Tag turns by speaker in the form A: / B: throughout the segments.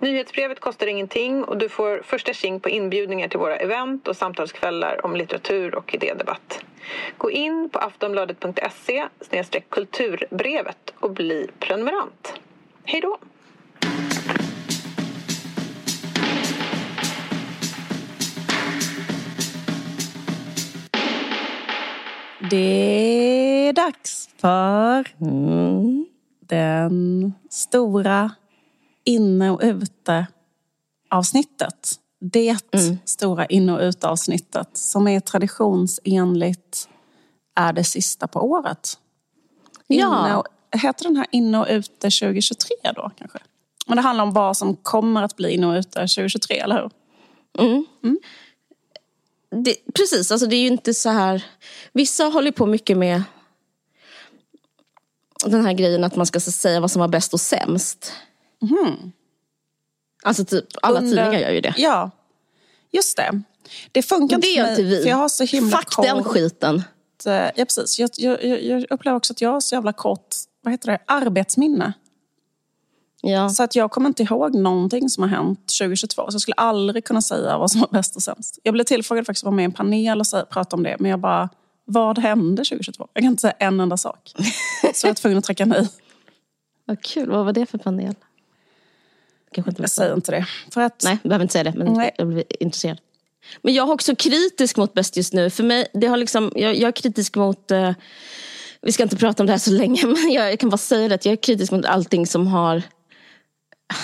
A: Nyhetsbrevet kostar ingenting och du får första tjing på inbjudningar till våra event och samtalskvällar om litteratur och idédebatt. Gå in på aftonbladet.se kulturbrevet och bli prenumerant. Hej då!
B: Det är dags för mm, den stora inne och ute avsnittet. Det mm. stora inne och ute avsnittet som är traditionsenligt är det sista på året. Ja. Och, heter den här inne och ute 2023 då kanske? Men det handlar om vad som kommer att bli inne och ute 2023, eller hur?
C: Mm. Mm. Det, precis, alltså det är ju inte så här... Vissa håller på mycket med den här grejen att man ska säga vad som var bäst och sämst. Mm. Alltså typ, alla Under, tidningar gör ju det.
B: Ja, just det. Det funkar
C: inte för mig. Inte vi.
B: För jag har så himla
C: Fuck kort, den skiten.
B: Ja, precis. Jag, jag, jag, upplever också att jag har så jävla kort vad heter det, arbetsminne. Ja. Så att jag kommer inte ihåg någonting som har hänt 2022. Så jag skulle aldrig kunna säga vad som var bäst och sämst. Jag blev tillfrågad faktiskt att vara med i en panel och prata om det. Men jag bara, vad hände 2022? Jag kan inte säga en enda sak. Så jag var tvungen att tacka nej.
C: Vad kul. Vad var det för panel?
B: Kanske inte jag säger inte det. För att...
C: Nej, jag behöver inte säga det. Men Nej. jag blir intresserad. Men jag är också kritisk mot Bäst just nu. För mig, det har liksom, jag, jag är kritisk mot... Eh, vi ska inte prata om det här så länge, men jag, jag kan bara säga det. Att jag är kritisk mot allting som har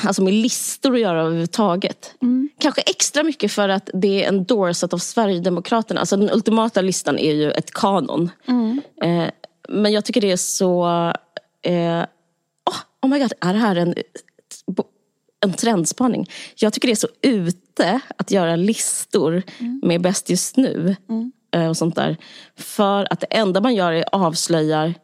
C: alltså med listor att göra överhuvudtaget. Mm. Kanske extra mycket för att det är endorsat av Sverigedemokraterna. Alltså den ultimata listan är ju ett kanon. Mm. Eh, men jag tycker det är så... Eh, oh, oh my god, är det här en en trendspaning. Jag tycker det är så ute att göra listor mm. med Bäst just nu. Mm. Och sånt där. För att det enda man gör är avslöjar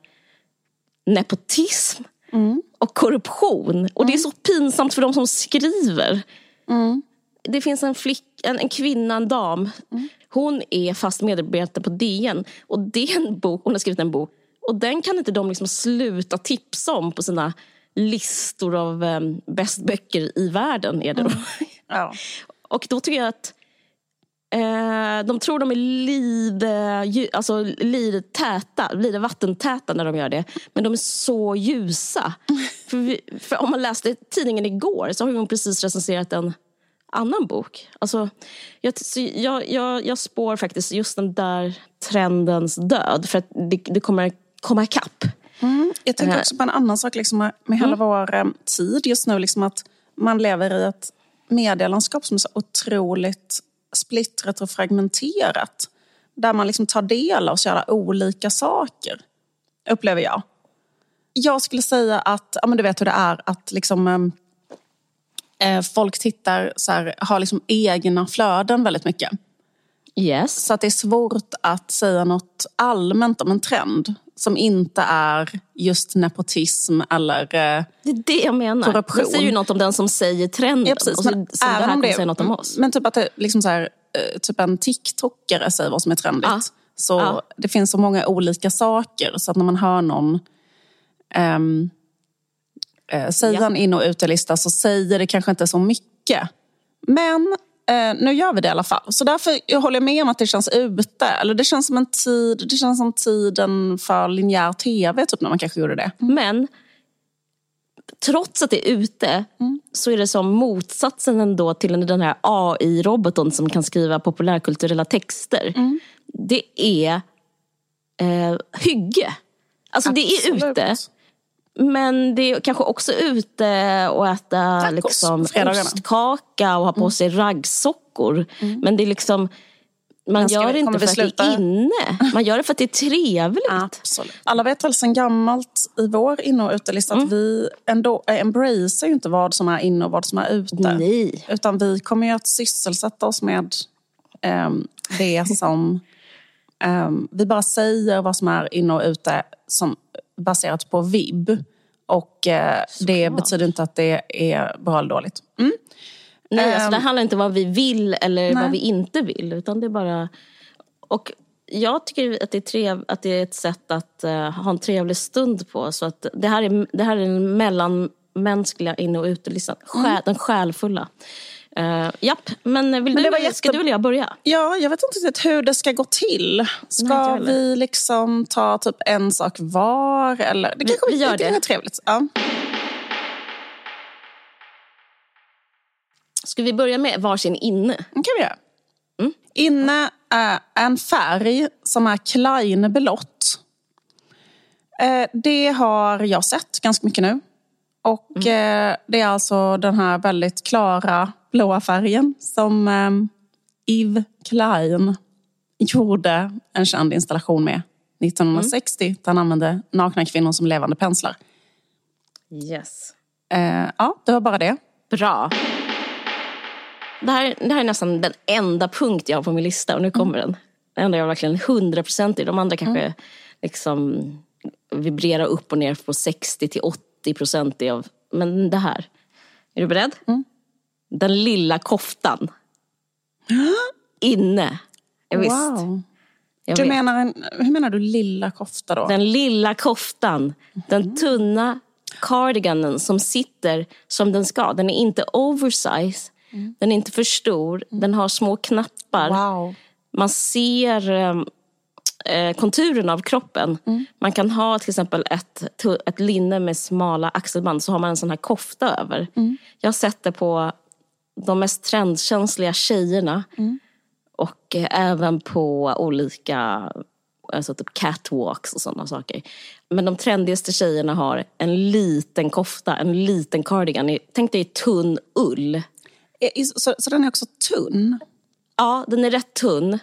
C: nepotism mm. och korruption. Och det är så pinsamt för de som skriver. Mm. Det finns en, flick, en, en kvinna, en dam. Mm. Hon är fast medarbetare på DN. Och det är en bok, hon har skrivit en bok. Och den kan inte de liksom sluta tipsa om på sina listor av um, bäst böcker i världen. är det då. Mm. Ja. Och då tycker jag att eh, de tror de är lite, alltså, täta, lite vattentäta när de gör det. Men de är så ljusa. för, vi, för om man läste tidningen igår så har hon precis recenserat en annan bok. Alltså, jag, jag, jag, jag spår faktiskt just den där trendens död. För att det, det kommer komma ikapp.
B: Mm. Jag tänker också på en annan sak liksom med, med hela mm. vår eh, tid just nu. Liksom att man lever i ett medielandskap som är så otroligt splittrat och fragmenterat. Där man liksom tar del av så jävla olika saker, upplever jag. Jag skulle säga att, ja men du vet hur det är att liksom, eh, eh folk tittar, så här, har liksom egna flöden väldigt mycket.
C: Yes.
B: Så att det är svårt att säga något allmänt om en trend som inte är just nepotism eller eh,
C: Det är det jag menar. Korruption. Det säger ju något om den som säger trenden. Ja, precis. Men, och så, även om det säger något om oss.
B: Men typ att det, liksom så här, eh, typ en TikTokare säger vad som är trendigt. Ja. Så ja. det finns så många olika saker så att när man hör någon um, uh, säga ja. en in och utelista så säger det kanske inte så mycket. Men Eh, nu gör vi det i alla fall. Så därför håller jag med om att det känns ute. Eller det känns som en tid, det känns som tiden för linjär tv, typ när man kanske gjorde det.
C: Mm. Men trots att det är ute mm. så är det som motsatsen ändå till den här AI-roboten som kan skriva populärkulturella texter. Mm. Det är eh, hygge. Alltså Absolut. det är ute. Men det är kanske också ute och äta liksom, ostkaka och ha på mm. sig raggsockor. Mm. Men det är liksom man gör det inte för att det är inne. Man gör det för att det är trevligt.
B: Absolut. Alla vet väl sedan gammalt i vår inne och utelista mm. att vi ändå embracear ju inte vad som är inne och vad som är ute.
C: Nej.
B: Utan vi kommer ju att sysselsätta oss med um, det som... Um, vi bara säger vad som är inne och ute som baserat på vib. Och eh, det betyder inte att det är bra eller dåligt. Mm.
C: Nej, alltså, det ehm, handlar inte om vad vi vill eller nej. vad vi inte vill. Utan det är bara... Och jag tycker att det är, trev, att det är ett sätt att uh, ha en trevlig stund på. Så att det, här är, det här är den mellanmänskliga inne och utelistan. Själ, mm. Den själfulla. Uh, japp, men vill men du, jätte... ska du eller jag börja?
B: Ja, jag vet inte riktigt hur det ska gå till. Ska Nej, vi liksom ta typ en sak var? Eller? Det kanske
C: vi, vi gör det.
B: det är trevligt. Ja.
C: Ska vi börja med varsin inne? Det
B: kan vi göra. Mm. Inne är en färg som är klein blått. Eh, det har jag sett ganska mycket nu. Och mm. Eh, det är alltså den här väldigt klara blåa färgen som um, Yves Klein gjorde en känd installation med 1960. Mm. Han använde nakna kvinnor som levande penslar.
C: Yes.
B: Uh, ja, det var bara det.
C: Bra. Det här, det här är nästan den enda punkt jag har på min lista och nu kommer mm. den. Den enda jag verkligen 100 procent i. De andra kanske mm. liksom vibrerar upp och ner på 60 till 80 procent av. Men det här. Är du beredd?
B: Mm.
C: Den lilla koftan. Inne. Ja, visst. Wow.
B: du menar en, hur menar du lilla kofta då?
C: Den lilla koftan. Den mm. tunna cardiganen som sitter som den ska. Den är inte oversize. Mm. Den är inte för stor. Mm. Den har små knappar.
B: Wow.
C: Man ser ehm, eh, konturen av kroppen.
B: Mm.
C: Man kan ha till exempel ett, ett linne med smala axelband så har man en sån här kofta över.
B: Mm.
C: Jag har sett det på de mest trendkänsliga tjejerna.
B: Mm.
C: Och eh, även på olika alltså typ catwalks och sådana saker. Men de trendigaste tjejerna har en liten kofta, en liten cardigan. Tänk dig tunn ull.
B: Så, så den är också tunn?
C: Ja, den är rätt tunn.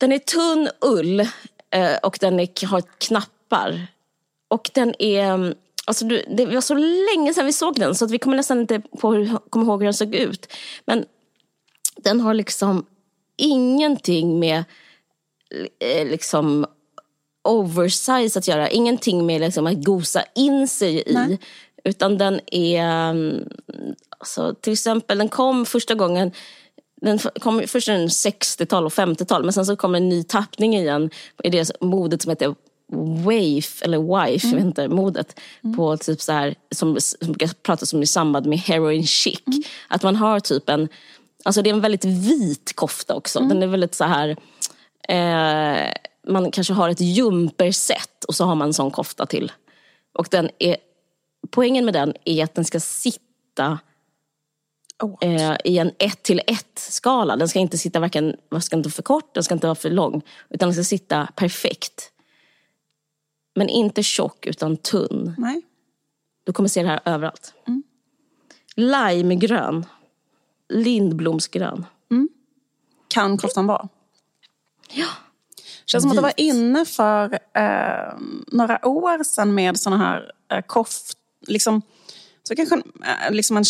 C: Den är tunn ull eh, och den är, har knappar. Och den är mm, Alltså det var så länge sedan vi såg den så att vi kommer nästan inte på hur, kommer ihåg hur den såg ut. Men den har liksom ingenting med eh, liksom oversize att göra. Ingenting med liksom att gosa in sig i. Nej. Utan den är, mm, alltså, till exempel den kom första gången den kom först 60-tal och 50-tal men sen så kom en ny tappning igen i det modet som heter waif, eller wife, mm. inte, modet mm. på typ så här, som, som pratas om i samband med heroin chic. Mm. Att man har typ en, alltså det är en väldigt vit kofta också. Mm. Den är väldigt så här, eh, man kanske har ett jumperset och så har man en sån kofta till. Och den är, poängen med den är att den ska sitta eh, i en 1 till 1 skala. Den ska inte sitta varken, ska inte vara för kort, den ska inte vara för lång. Utan den ska sitta perfekt. Men inte tjock utan tunn.
B: Nej.
C: Du kommer se det här överallt.
B: Mm.
C: Limegrön. Lindblomsgrön.
B: Mm. Kan koftan vara.
C: Ja.
B: känns som att det var inne för eh, några år sedan med såna här eh, koft... Liksom, så kanske eh, liksom en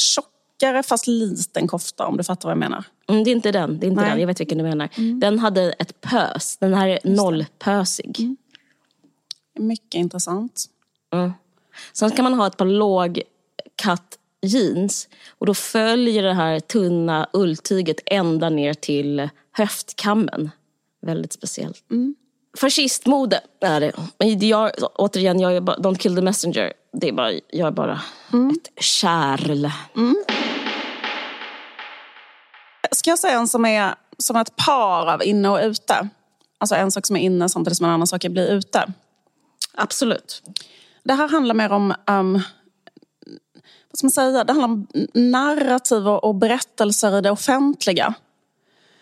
B: tjockare fast liten kofta om du fattar vad jag menar.
C: Mm, det är inte den. Det är inte den. Jag vet vilken du menar. Mm. Den hade ett pös. Den här är nollpösig.
B: Mm. Mycket intressant.
C: Mm. Sen kan man ha ett par lågkatt jeans och då följer det här tunna ulltyget ända ner till höftkammen. Väldigt speciellt.
B: Mm.
C: Fascistmode är det. Jag, återigen, jag är bara, don't kill the messenger. Det är bara, jag är bara mm. ett kärl.
B: Mm. Ska jag säga en som är som ett par av inne och ute? Alltså en sak som är inne samtidigt som en annan sak är bli ute.
C: Absolut.
B: Det här handlar mer om um, vad ska man säga? Det handlar om narrativ och berättelser i det offentliga.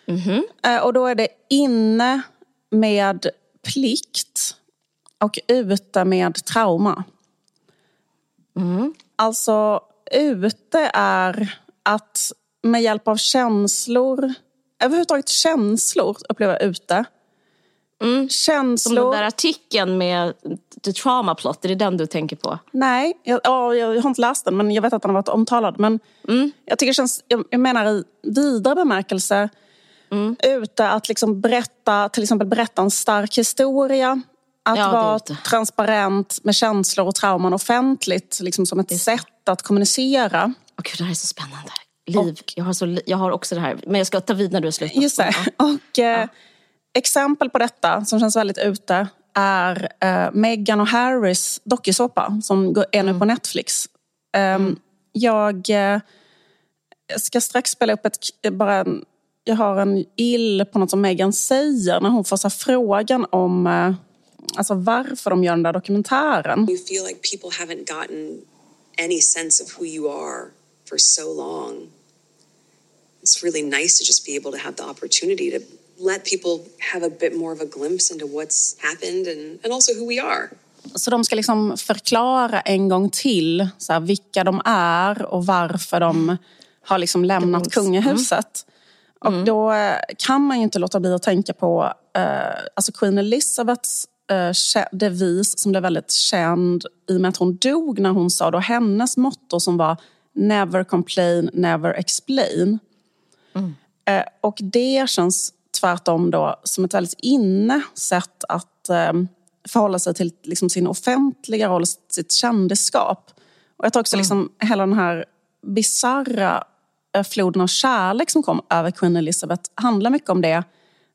C: Mm -hmm.
B: Och då är det inne med plikt och ute med trauma.
C: Mm.
B: Alltså, ute är att med hjälp av känslor, överhuvudtaget känslor uppleva ute.
C: Mm.
B: Känslor.
C: Som den där artikeln med The Trauma Plot, är det den du tänker på?
B: Nej, jag, ja, jag har inte läst den men jag vet att den har varit omtalad. Men
C: mm.
B: jag, tycker känns, jag, jag menar i vidare bemärkelse
C: mm.
B: ute att liksom berätta, till exempel berätta en stark historia. Att ja, vara transparent med känslor och trauman offentligt, liksom som ett sätt att kommunicera.
C: Oh, Gud, det här är så spännande. Liv, och, jag, har så, jag har också det här, men jag ska ta vid när du är slut.
B: Just det. Och, eh, ja. Exempel på detta som känns väldigt ute är eh, Meghan och Harrys dokusåpa som är nu mm. på Netflix. Um, mm. Jag eh, ska strax spela upp ett, bara en, jag har en ill på något som Meghan säger när hon får så frågan om eh, alltså varför de gör den där dokumentären. You feel like people haven't gotten any sense of who you are for so long. It's really nice to just be able to have the opportunity to let people have a bit more of a glimpse into what's happened and, and also who we are. Så de ska liksom förklara en gång till så här, vilka de är och varför de har liksom lämnat kungahuset. Mm. Och då eh, kan man ju inte låta bli att tänka på eh, alltså Queen Elizabeths eh, devis som blev väldigt känd i och med att hon dog när hon sa då hennes motto som var Never complain, never explain. Mm. Eh, och det känns tvärtom då som ett väldigt inne sätt att eh, förhålla sig till liksom, sin offentliga roll, sitt kändisskap. Och jag tror också mm. liksom, hela den här bizarra eh, floden av kärlek som kom över Queen Elizabeth handlar mycket om det.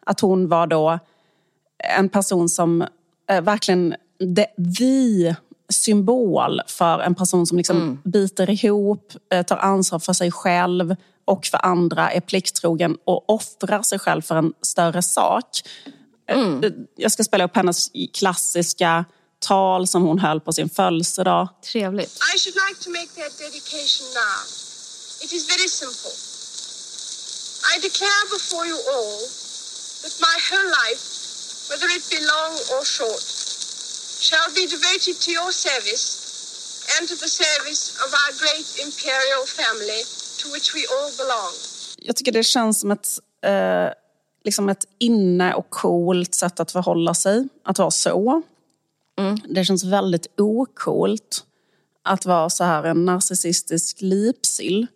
B: Att hon var då en person som eh, verkligen, det, vi symbol för en person som liksom mm. biter ihop, tar ansvar för sig själv och för andra, är plikttrogen och offrar sig själv för en större sak. Mm. Eh, jag ska spela upp hennes klassiska tal som hon höll på sin födelsedag.
C: Trevligt.
D: I should like to make that dedication now. It is very simple. I declare before you all that my whole life, whether it be long or short, shall be devoted to your service and to the service of our great imperial family to which we all belong.
B: Jag tycker det känns som ett eh liksom ett inne och coolt sätt att förhålla sig, att vara så. Mm. Det känns väldigt ocoolt att vara så här en narcissistisk lipsill.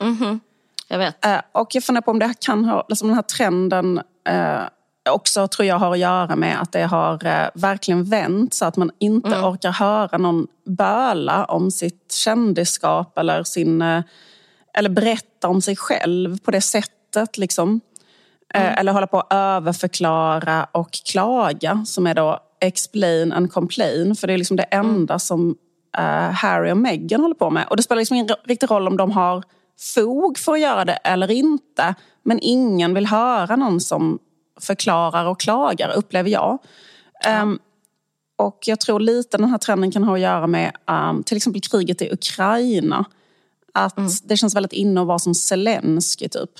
C: Mm -hmm. Jag vet.
B: Eh, och jag funderar på om det kan ha, liksom den här trenden eh, också tror jag har att göra med att det har eh, verkligen vänt så att man inte mm. orkar höra någon böla om sitt kändisskap eller, sin, eh, eller berätta om sig själv på det sättet. Liksom. Eh, mm. Eller hålla på att överförklara och klaga som är då explain and complain. För det är liksom det mm. enda som uh, Harry och Meghan håller på med. Och det spelar liksom ingen riktig roll om de har fog för att göra det eller inte. Men ingen vill höra någon som förklarar och klagar, upplever jag. Mm. Um, och jag tror lite den här trenden kan ha att göra med um, till exempel kriget i Ukraina. Att mm. det känns väldigt inne att vara som Zelensky typ.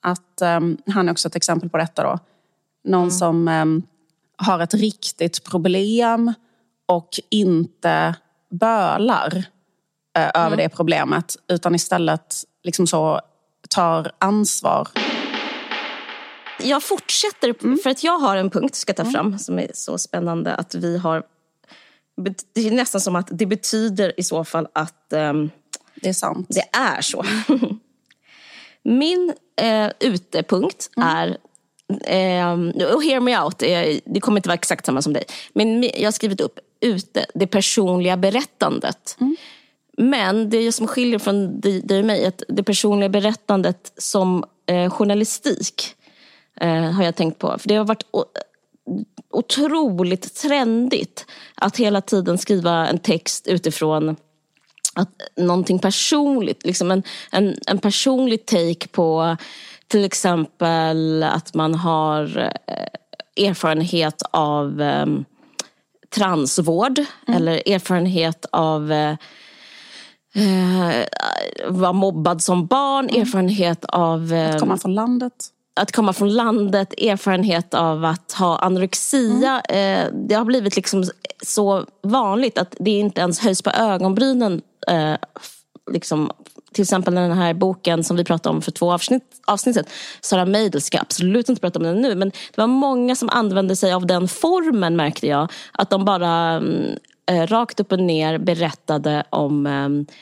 B: Att um, han är också ett exempel på detta då. Någon mm. som um, har ett riktigt problem och inte bölar uh, mm. över det problemet utan istället liksom så tar ansvar.
C: Jag fortsätter, mm. för att jag har en punkt ska ta mm. fram som är så spännande att vi har... Det är nästan som att det betyder i så fall att um,
B: det är sant.
C: Det är så. Min eh, utepunkt mm. är eh, och hear me out, det kommer inte vara exakt samma som dig. Men jag har skrivit upp ute, det personliga berättandet. Mm. Men det som skiljer från dig och mig, att det personliga berättandet som eh, journalistik eh, har jag tänkt på. För det har varit otroligt trendigt att hela tiden skriva en text utifrån att någonting personligt, liksom en, en, en personlig take på till exempel att man har eh, erfarenhet av eh, transvård mm. eller erfarenhet av eh, eh, vara mobbad som barn, mm. erfarenhet av...
B: Eh, att komma från landet.
C: Att komma från landet, erfarenhet av att ha anorexia. Mm. Eh, det har blivit liksom så vanligt att det inte ens höjs på ögonbrynen eh, liksom, till exempel den här boken som vi pratade om för två avsnitt, avsnitt Sara Meidel, ska absolut inte prata om den nu, men det var många som använde sig av den formen märkte jag. Att de bara eh, rakt upp och ner berättade om eh,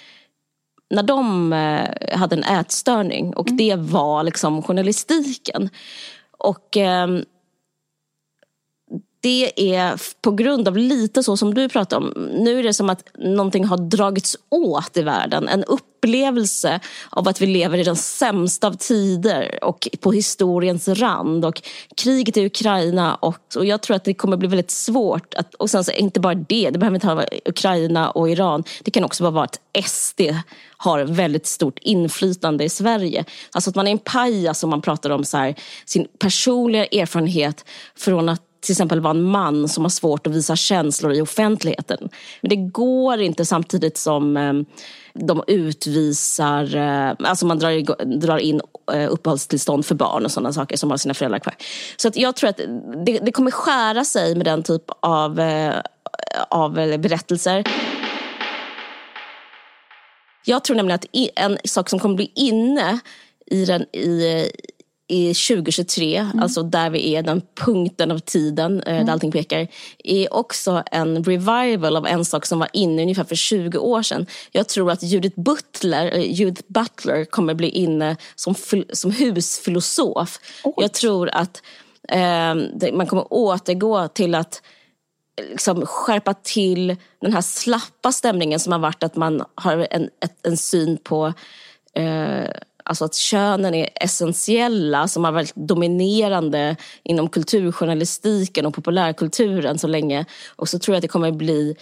C: när de eh, hade en ätstörning och mm. det var liksom journalistiken. Och eh, det är på grund av lite så som du pratar om. Nu är det som att någonting har dragits åt i världen. En upplevelse av att vi lever i den sämsta av tider och på historiens rand. Och kriget i Ukraina och, och jag tror att det kommer bli väldigt svårt. Att, och sen så inte bara det, det behöver inte vara Ukraina och Iran. Det kan också vara att SD har väldigt stort inflytande i Sverige. Alltså att man är en pajas om man pratar om så här, sin personliga erfarenhet från att till exempel vara en man som har svårt att visa känslor i offentligheten. Men det går inte samtidigt som ehm, de utvisar, eh, alltså man drar, in eh, uppehållstillstånd för barn och sådana saker som har sina föräldrar kvar. Så att jag tror att det, det kommer skära sig med den typ av, eh, av berättelser. Jag tror nämligen att en sak som kommer bli inne i, den, i, i 2023, mm. alltså där vi är, den punkten av tiden eh, mm. där allting pekar, är också en revival av en sak som var inne ungefär för 20 år sedan. Jag tror att Judith Butler, eh, Judith Butler kommer bli inne som, som husfilosof. Oh. Jag tror att eh, man kommer återgå till att liksom skärpa till den här slappa stämningen som har varit att man har en, ett, en syn på eh, alltså att könen är essentiella som har varit dominerande inom kulturjournalistiken och populärkulturen så länge. Och så tror jag att det kommer bli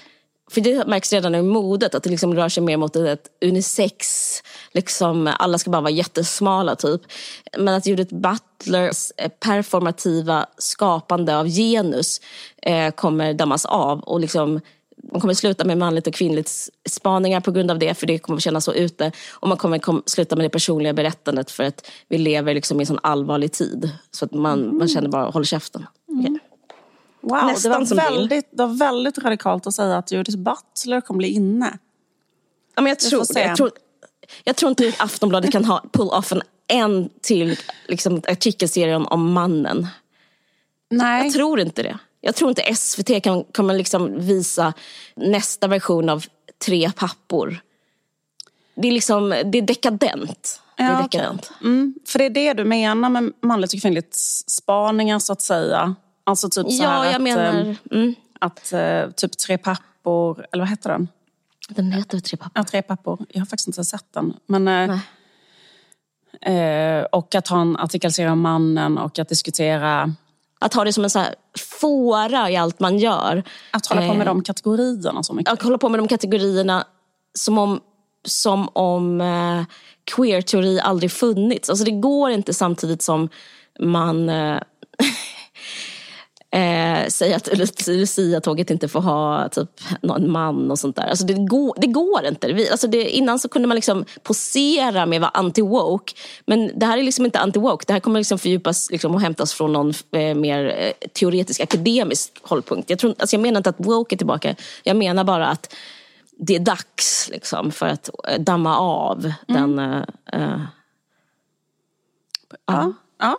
C: för det märks redan i modet att det liksom rör sig mer mot ett unisex. Liksom, alla ska bara vara jättesmala typ. Men att Judith Butlers performativa skapande av genus eh, kommer dammas av. Och liksom, man kommer sluta med manligt och kvinnligt spaningar på grund av det, för det kommer kännas så ute. Och man kommer kom, sluta med det personliga berättandet för att vi lever liksom i en sån allvarlig tid. Så att man, mm. man känner bara, håller käften. Okay. Mm.
B: Wow, Nästan det var, väldigt, det var väldigt radikalt att säga att Judith Butler kommer bli inne.
C: Ja, men jag, tror, jag, tror, jag tror inte att Aftonbladet kan ha pull off en, en till liksom, artikelserie om, om mannen.
B: Nej.
C: Jag tror inte det. Jag tror inte SVT kan, kommer liksom visa nästa version av Tre pappor. Det är, liksom, det är dekadent. Det är dekadent.
B: Okay. Mm, för det är det du menar med manligt och kvinnligt spaningar så att säga? Alltså typ så
C: ja, jag
B: att,
C: menar...
B: Ehm, mm. Att uh, typ Tre pappor, eller vad heter den?
C: Den heter Tre pappor.
B: Ja, Tre pappor. Jag har faktiskt inte sett den. Men, uh, uh, och att ha en artikelserie om mannen och att diskutera
C: att ha det som en så här fåra i allt man gör.
B: Att hålla på med de kategorierna så mycket.
C: Att hålla på med de kategorierna som om, som om eh, queer-teori aldrig funnits. Alltså det går inte samtidigt som man eh, eh, säger att Lucia-tåget inte får ha typ, någon man och sånt där. Alltså det, går, det går inte. Vi, alltså det, innan så kunde man liksom posera med att vara anti-woke. Men det här är liksom inte anti-woke. Det här kommer liksom fördjupas liksom, och hämtas från någon eh, mer eh, teoretisk akademisk hållpunkt. Jag, tror, alltså jag menar inte att woke är tillbaka. Jag menar bara att det är dags liksom, för att eh, damma av mm. den... Uh,
B: ja. ja.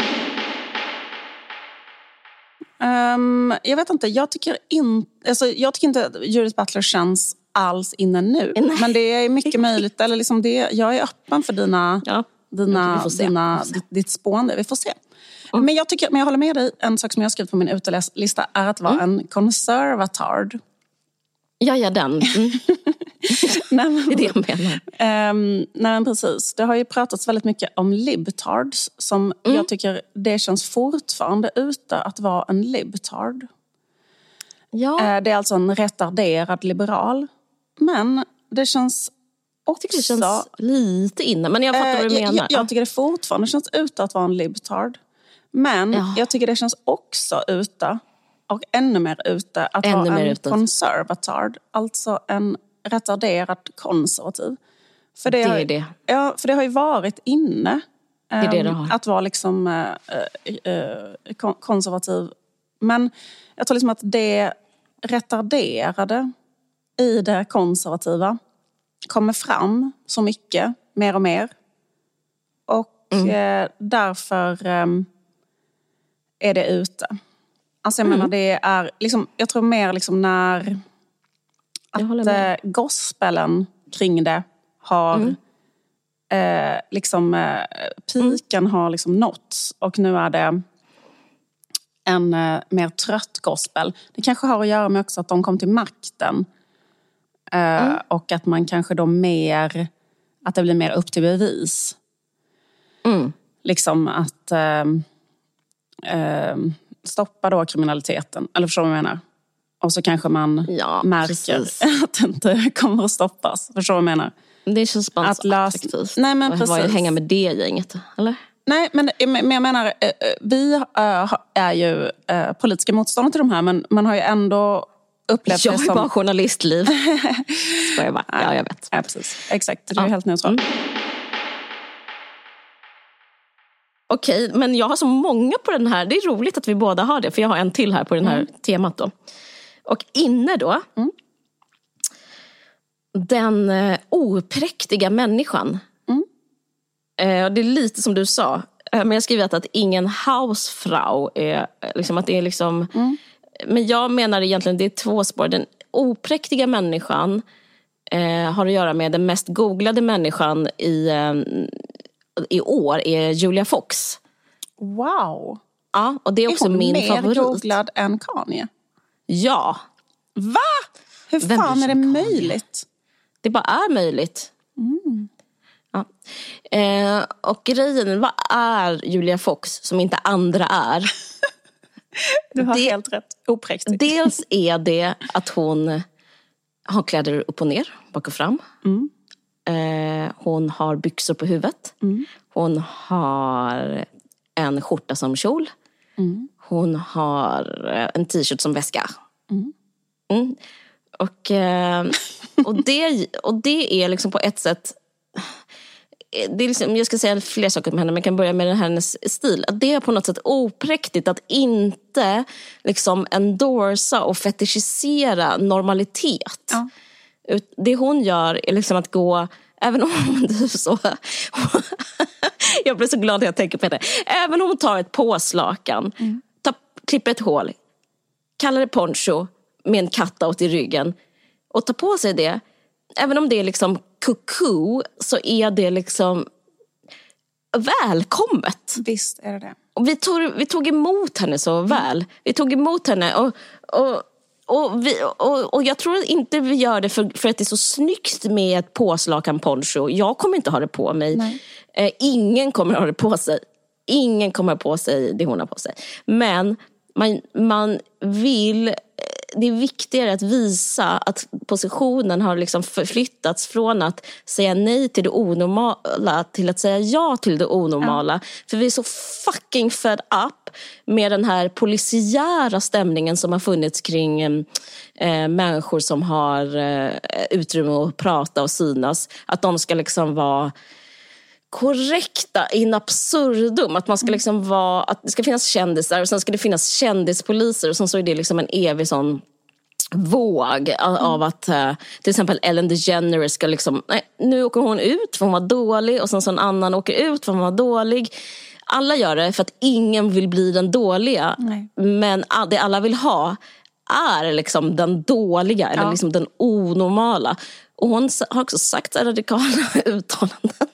B: Um, jag vet inte, jag tycker, in, alltså, jag tycker inte att Judith Butler känns alls inne nu. Nej. Men det är mycket möjligt. Eller liksom det, jag är öppen för dina, ja. dina, dina, ditt, ditt spående. Vi får se. Mm. Men, jag tycker, men jag håller med dig. En sak som jag har skrivit på min utelista är att vara mm. en conservatard.
C: Ja, ja den. Mm. nej, men, det är det jag menar.
B: Um, nej, men precis. Det har ju pratats väldigt mycket om libtards. Som mm. jag tycker det känns fortfarande ute att vara en libtard. Ja. Uh, det är alltså en retarderad liberal. Men det känns också... Jag tycker det
C: känns lite inne, men jag fattar uh, vad du menar.
B: Jag, jag, tycker det fortfarande känns ute att vara en libtard. Men ja. jag tycker det känns också ute och ännu mer ute att ännu vara en utåt. conservatard. Alltså en retarderad konservativ. För det,
C: det
B: har,
C: är det.
B: Ja, för det har ju varit inne
C: det det
B: um, att vara liksom uh, uh, konservativ. Men jag tror liksom att det retarderade i det konservativa kommer fram så mycket, mer och mer. Och mm. uh, därför um, är det ute. Alltså jag mm. menar det är, liksom, jag tror mer liksom när att eh, gospelen kring det har mm. eh, liksom, eh, piken har liksom nåtts och nu är det en eh, mer trött gospel. Det kanske har att göra med också att de kom till makten. Eh,
C: Mm.
B: Och att man kanske då mer, att det blir mer upp till bevis.
C: Mm.
B: Liksom att eh, eh, stoppa då kriminaliteten. Eller förstår du vad jag menar? Och så kanske man
C: Ja,
B: märker
C: precis.
B: att det inte kommer att stoppas. Förstår du vad jag menar?
C: Det känns bara
B: Att
C: så
B: lös-
C: attraktivt.
B: Nej, men precis.
C: hänga med det gänget. Eller?
B: Nej, men, men jag menar, eh, eh, vi eh, är ju politiska motståndare till de här, men man har ju ändå upplevt
C: Jag
B: det
C: är
B: som...
C: bara journalistliv. Skojar bara. Ja, jag vet.
B: Ja, precis. Exakt, du är
C: Ja.
B: helt neutral.
C: Okej, men jag har så många på den här. Det är roligt att vi båda har det, för jag har en till här på den här
B: Mm.
C: temat. Då. Och inne då, den eh, opräktiga människan.
B: Mm.
C: Eh, det är lite som du sa, eh, men jag skriver att, att ingen hausfrau är, liksom att det är liksom...
B: Mm.
C: Men jag menar egentligen det är två spår. Den opräktiga människan eh, har att göra med den mest googlade människan i, eh, i år är Julia Fox.
B: Wow!
C: Ja, och det är
B: Är
C: också
B: hon
C: min
B: mer
C: favorit.
B: googlad än Kanye?
C: Ja,
B: Va? Hur
C: Vem
B: fan är det möjligt?
C: det bara är möjligt. Ja. Eh, och grejen, vad är Julia Fox som inte andra är?
B: Du har
C: Det-
B: helt rätt. Opräktig.
C: Dels är det att hon har kläder upp och ner, bak och fram. Eh, hon har byxor på huvudet. Hon har en skjorta som kjol. Hon har eh, en t-shirt som väska. Mm. Och, eh, och, det, och det är liksom på ett sätt det är liksom, jag ska säga fler saker om henne, men jag kan börja med hennes stil. Att det är på något sätt opräktigt att inte liksom endorsa och fetischisera normalitet.
B: Ja.
C: Det hon gör är liksom att gå, även om hon det så... jag blir så glad när jag tänker på henne. Även om hon tar ett påslakan, tar, klipper ett hål, kallar det poncho med en cut-out i ryggen och tar på sig det. Även om det är liksom kuku så är det liksom välkommet.
B: Visst är det det.
C: Och vi, tog, vi tog emot henne så väl. Vi tog emot henne och, och, och, vi, och, och jag tror inte vi gör det för, för att det är så snyggt med ett påslakan poncho. Jag kommer inte ha det på mig. Eh, ingen kommer ha det på sig. Ingen kommer ha på sig det hon har på sig. Men man, man vill... eh, Det är viktigare att visa att positionen har liksom förflyttats från att säga nej till det onormala till att säga ja till det onormala. För vi är så fucking fed up med den här polisiära stämningen som har funnits kring eh, människor som har eh, utrymme att prata och synas. Att de ska liksom vara korrekta in absurdum. Att man ska liksom vara, att det ska finnas kändisar och sen ska det finnas kändispoliser och sen så är det liksom en evig sån våg av- av att eh, till exempel Ellen DeGeneres ska liksom, nej, nu åker hon ut för hon var dålig och sen så en annan åker ut för hon var dålig. Alla gör det för att ingen vill bli den dåliga.
B: Nej.
C: Men det alla vill ha är liksom den dåliga eller
B: Ja.
C: liksom den onormala. Och hon har också sagt radikala uttalanden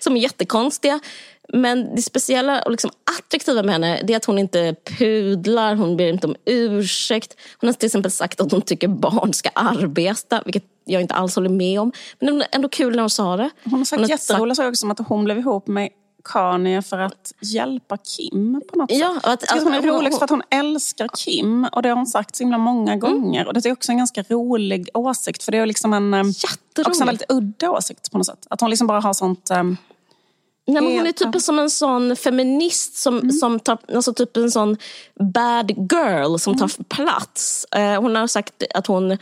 C: som är jättekonstiga. Men det speciella och liksom attraktiva med henne är att hon inte pudlar, hon ber inte om ursäkt. Hon har till exempel sagt att hon tycker barn ska arbeta, vilket jag inte alls håller med om. Men det är ändå kul när hon sa det.
B: Hon har sagt
C: Hon har
B: jätteroliga saker som att hon blev ihop med Kanye för att hjälpa Kim på något
C: Ja,
B: sätt.
C: att-
B: att hon är
C: alltså,
B: rolig för att hon älskar Kim och det har hon sagt så himla många gånger. Och det är också en ganska rolig åsikt för det är liksom en, eh,
C: Jätterolig.
B: också en väldigt udda åsikt på något sätt. Att hon liksom bara har sånt... Um,
C: Nej, men hon är typ som en sån feminist som, som tar, alltså typ en sån bad girl som tar plats. Eh, hon har sagt att hon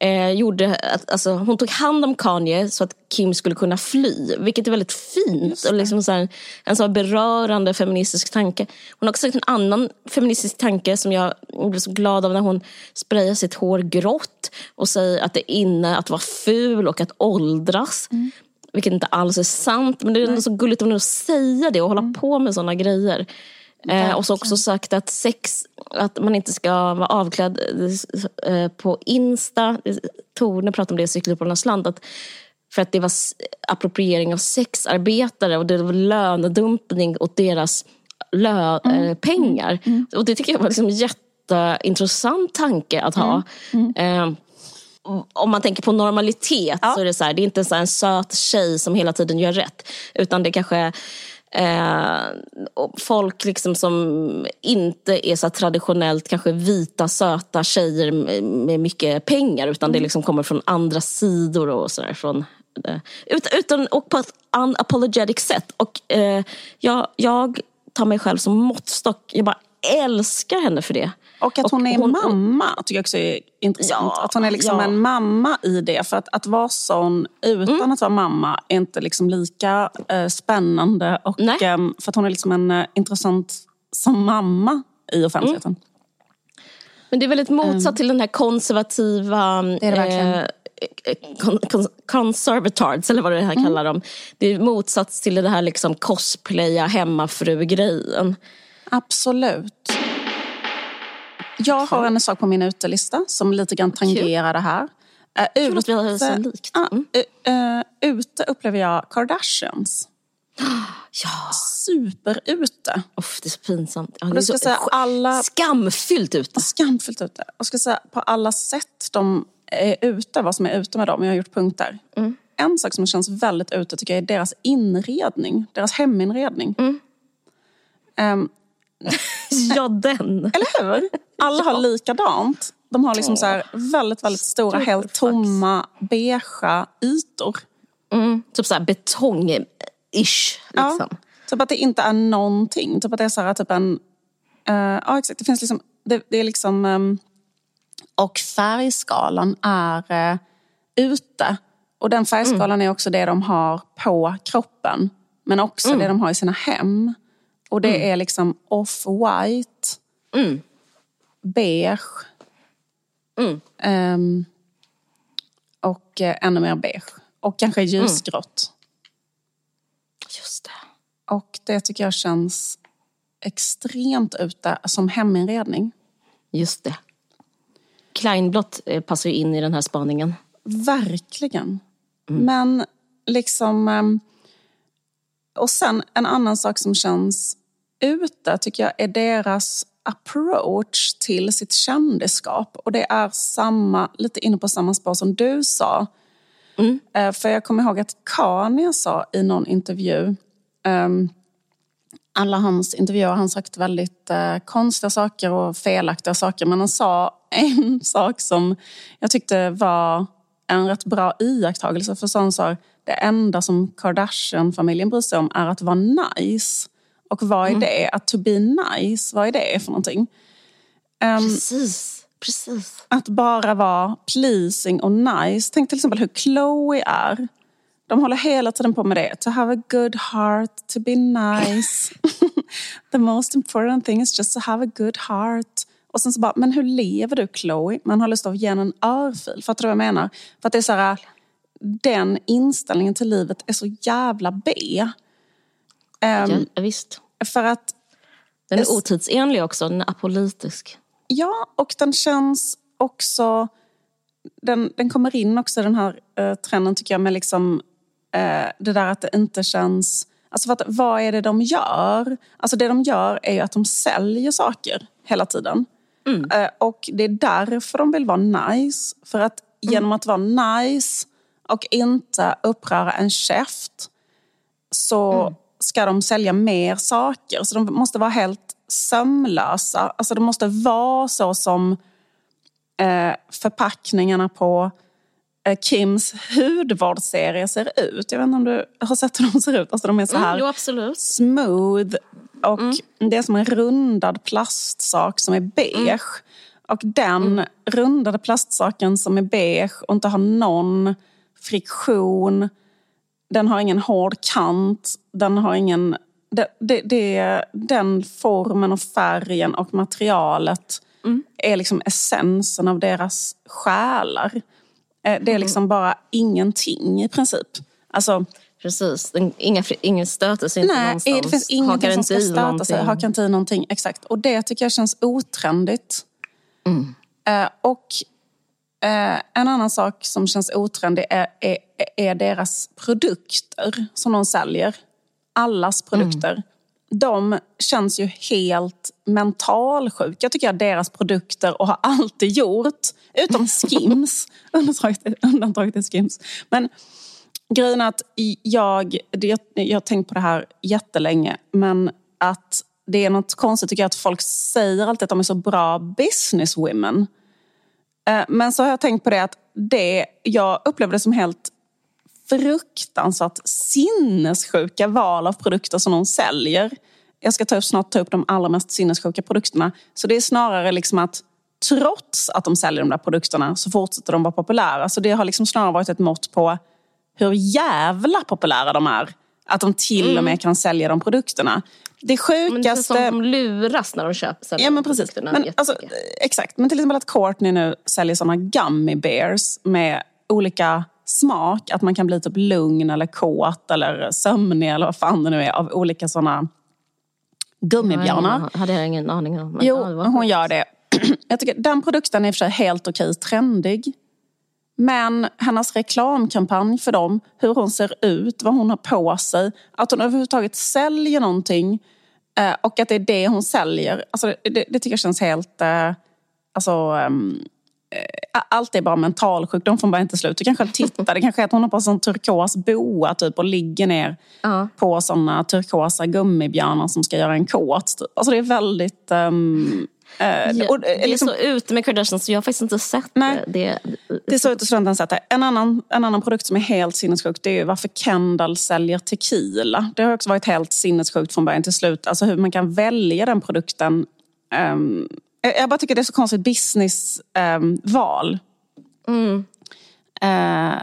C: eh, gjorde, att, alltså, hon tog hand om Kanye så att Kim skulle kunna fly. Vilket är väldigt fint och liksom så här, en sån berörande feministisk tanke. Hon har också sagt en annan feministisk tanke som jag blev så glad av när hon sprayar sitt hår grått och säger att det är inne att vara ful och att åldras. Vilket inte alls är sant. Men det är ändå så gulligt av henne att säga det och hålla på med såna grejer. Eh, och så också sagt att sex, att man inte ska vara avklädd eh, på Insta. Torne pratade om det i Cykelupparnas land. Att för att det var appropriering av sexarbetare och det var lönedumpning åt deras lö,
B: Mm.
C: eh, pengar. Och det tycker jag var liksom en jätteintressant tanke att ha.
B: Mm.
C: Eh, om man tänker på normalitet
B: Ja.
C: så är det så här, det är inte så en söt tjej som hela tiden gör rätt. Utan det kanske eh, folk liksom som inte är så traditionellt kanske vita söta tjejer med, med mycket pengar. Utan det liksom kommer från andra sidor och sådär. Från, eh, ut, utan, och på ett unapologetic sätt. Och eh, jag, jag tar mig själv som måttstock. Jag bara älskar henne för det.
B: Och att hon är
C: hon-
B: mamma tycker jag också är intressant.
C: Ja,
B: att hon är liksom
C: ja.
B: en mamma i det. För att, att vara sån utan
C: Mm.
B: att vara mamma är inte liksom lika eh, spännande. Och, ehm, för att hon är liksom en eh, intressant som mamma i offentligheten.
C: Men det är väldigt motsatt till den här konservativa...
B: är det verkligen.
C: eh, conservatards, eller vad det här kallar dem. Det är motsats till det här liksom cosplaya hemmafru-grejen.
B: Absolut. Jag har en sak på min utelista som lite grann tangerar det här. Uh,
C: Kul att vi har så likt. Mm.
B: ute upplever jag Kardashians.
C: Ja,
B: Superute.
C: uff, det är så pinsamt. Ja, det är så
B: säga alla
C: skamfyllt ute.
B: skamfullt ute. Och ska säga på alla sätt de är ute, vad som är ute med dem. Jag har gjort punkter. En sak som känns väldigt ute tycker jag är deras inredning. Deras heminredning. Ehm,
C: Ja, den.
B: eller hur? Alla har likadant. De har liksom så här väldigt, väldigt stora, helt tomma, beigea ytor.
C: Mm, typ såhär betong-ish.
B: Ja.
C: Liksom.
B: Typ att det inte är någonting. Typ att det är så här, typ en... eh, ja, exakt. Det finns liksom... Det, det är liksom... ehm, och färgskalan är uh, ute. Och den färgskalan är också det de har på kroppen. Men också det de har i sina hem. Och det är liksom off-white,
C: Mm.
B: beige
C: Mm.
B: ehm, och eh, ännu mer beige. Och kanske ljusgrått.
C: Just det.
B: Och det tycker jag känns extremt ute som heminredning.
C: Just det. Kleinblått eh, passar ju in i den här spaningen.
B: Verkligen. Men liksom... ehm, Och sen en annan sak som känns ute tycker jag är deras approach till sitt kändisskap. Och det är samma, lite inne på samma spår som du sa. Eh, För jag kommer ihåg att Kanye sa i någon intervju ehm, alla hans intervjuer han sagt väldigt eh, konstiga saker och felaktiga saker. Men han sa en sak som jag tyckte var en rätt bra iakttagelse. För så han sa det enda som Kardashian-familjen bryr sig om är att vara nice. Och vad är det? Att to be nice, vad är det för någonting? Ehm,
C: Precis. Precis.
B: att bara vara pleasing och nice. Tänk till exempel hur Chloe är. De håller hela tiden på med det. To have a good heart, to be nice. The most important thing is just to have a good heart. Och sen så bara, men hur lever du Chloe? Man har lust att ge henne en örfil. Fattar du vad jag menar? För att det är så här, den inställningen till livet är så jävla B. Ehm,
C: Ja, visst.
B: För att
C: Den är otidsenlig också. Den är apolitisk.
B: Ja, och den känns också... Den, den kommer in också den här eh, trenden tycker jag med liksom eh, det där att det inte känns... Alltså för att, vad är det de gör? Alltså det de gör är ju att de säljer saker hela tiden. Eh, och det är därför de vill vara nice. För att genom att vara nice och inte uppröra en käft så ska de sälja mer saker. Så de måste vara helt sömlösa. Alltså de måste vara så som eh, förpackningarna på eh, Kims hudvårdsserie ser ut. Jag vet inte om du har sett hur de ser ut. Alltså de är så här
C: Mm, jo,
B: smooth och det är som en rundad plastsak som är beige. Och den rundade plastsaken som är beige och inte har någon friktion, den har ingen hård kant, den har ingen... Det, det, det, den formen och färgen och materialet är liksom essensen av deras själar. Eh, Det är liksom bara ingenting i princip. Alltså,
C: Precis. Inga, ingen stöter sig inte
B: Nej,
C: någonstans.
B: det finns ingenting som ska stöta sig.
C: någonting.
B: Hakar inte i någonting. Exakt. Och det tycker jag känns otrendigt.
C: Mm.
B: Eh, och en annan sak som känns otrendig är, är, är deras produkter som de säljer. Allas produkter. de känns ju helt mentalsjuka. Jag tycker att deras produkter, och har alltid gjort, utom Skims, undantaget är Skims. Men grejen är att jag, jag, jag har tänkt på det här jättelänge, men att det är något konstigt tycker jag att folk säger alltid att de är så bra businesswomen. Eh, men så har jag tänkt på det att det, jag upplever det som helt fruktansvärt sinnessjuka val av produkter som de säljer. Jag ska ta upp, snart ta upp de allra mest sinnessjuka produkterna. Så det är snarare liksom att trots att de säljer de där produkterna så fortsätter de vara populära. Så det har liksom snarare varit ett mått på hur jävla populära de är. Att de till och med mm. kan sälja de produkterna. Det sjukaste... Men det är som
C: de luras när de köper
B: ja, men precis. Men, alltså, exakt. Men till exempel att Courtney nu säljer såna gummy bears med olika smak. Att man kan bli typ lugn eller kåt eller sömnig eller vad fan det nu är av olika såna gummibjörnar.
C: Ja, hade jag ingen aning om.
B: Jo, hon gör det. Jag tycker den produkten är i och för sig helt okej trendig. Men hennes reklamkampanj för dem, hur hon ser ut, vad hon har på sig, att hon överhuvudtaget säljer någonting eh, och att det är det hon säljer. Alltså det, det tycker jag känns helt... Eh, alltså, ehm, eh, allt är bara mentalsjukdom från början till slut. Du kanske tittar, det kanske är att hon har på en turkos boa typ, och ligger ner uh. på såna turkosa gummibjörnar som ska göra en kåt. Typ. Alltså det är väldigt... Um,
C: ja, och, det är liksom, så ute med Kardashians så jag har faktiskt inte sett nej, det.
B: Det, är så ute så sett det. En annan, en annan produkt som är helt sinnessjuk det är varför Kendall säljer tequila. Det har också varit helt sinnessjukt från början till slut. Alltså hur man kan välja den produkten. Um, jag bara tycker det är så konstigt businessval. Um, mm. uh,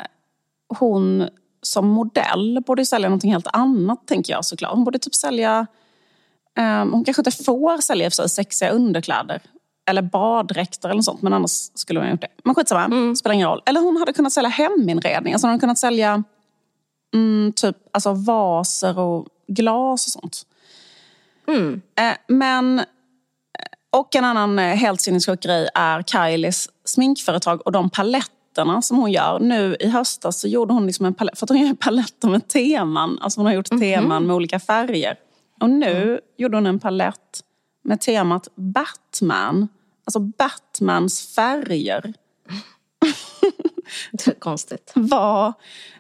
B: hon som modell borde sälja någonting helt annat tänker jag såklart. Hon borde typ sälja hon kanske inte får sälja för sig sexiga underkläder eller baddräkter eller något sånt. Men annars skulle hon ha gjort det. Men skitsamma, mm. spelar ingen roll. Eller hon hade kunnat sälja heminredning. Alltså hon hade kunnat sälja mm, typ alltså vaser och glas och sånt. Mm. Uh, men, och en annan eh, helt sinnessjuk grej är Kylies sminkföretag och de paletterna som hon gör. Nu i höstas så gjorde hon liksom en palett, för att hon gör paletter med teman. Alltså hon har gjort mm -hmm. teman med olika färger. Och nu mm. gjorde hon en palett med temat Batman. Alltså Batmans färger.
C: Det är konstigt.
B: Var,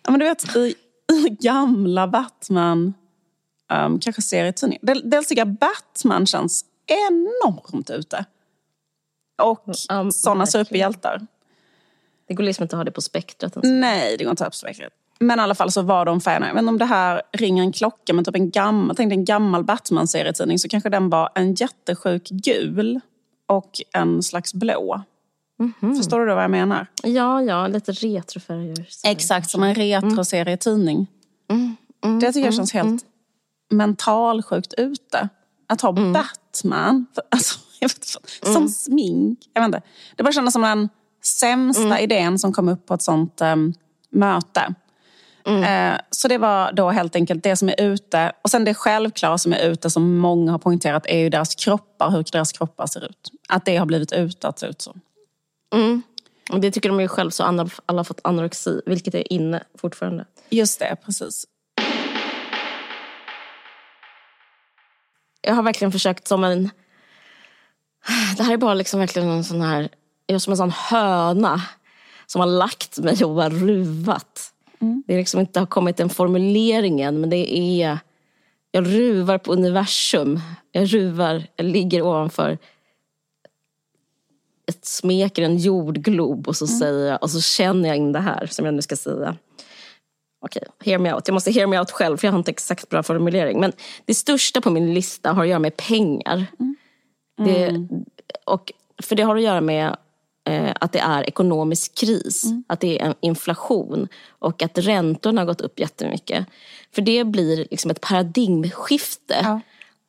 B: ja, men du vet, i, i gamla Batman, um, kanske serietidningar. Dels tycker jag Batman känns enormt ute. Och um, sådana superhjältar.
C: Det går liksom inte att ha det på spektrat.
B: Nej, det går inte att ha på spektrat. Men i alla fall så var de färgerna. Jag vet inte om det här ringer en klocka, men typ en gammal, tänk en gammal Batman-serietidning så kanske den var en jättesjuk gul och en slags blå. Mm -hmm. Förstår du vad jag menar?
C: Ja, ja, lite retrofärger.
B: Exakt, som en retro-serietidning. Mm. Mm. Det tycker jag känns helt mentalsjukt ute. Att ha mm. Batman för, alltså, vet, som mm. smink. Jag vet inte. Det bara kändes som den sämsta mm. idén som kom upp på ett sånt um, möte. Mm. Eh, så det var då helt enkelt det som är ute. Och sen det självklara som är ute som många har poängterat är ju deras kroppar, hur deras kroppar ser ut. Att det har blivit ute att se ut så.
C: Mm. Och det tycker de ju själv så alla har fått anorexi, vilket är inne fortfarande.
B: Just det, precis.
C: Jag har verkligen försökt som en... Det här är bara liksom verkligen en sån här... Jag är som en sån höna som har lagt mig och bara ruvat. Mm. Det är liksom inte har kommit en formulering än, men det är... Jag ruvar på universum. Jag ruvar, jag ligger ovanför ett smeker en jordglob och så mm. säger jag, och så känner jag in det här som jag nu ska säga. Okej, okay, hear me out. Jag måste hear me out själv för jag har inte exakt bra formulering. Men det största på min lista har att göra med pengar. Mm. Det, och, för det har att göra med att det är ekonomisk kris, mm. att det är en inflation och att räntorna har gått upp jättemycket. För det blir liksom ett paradigmskifte ja.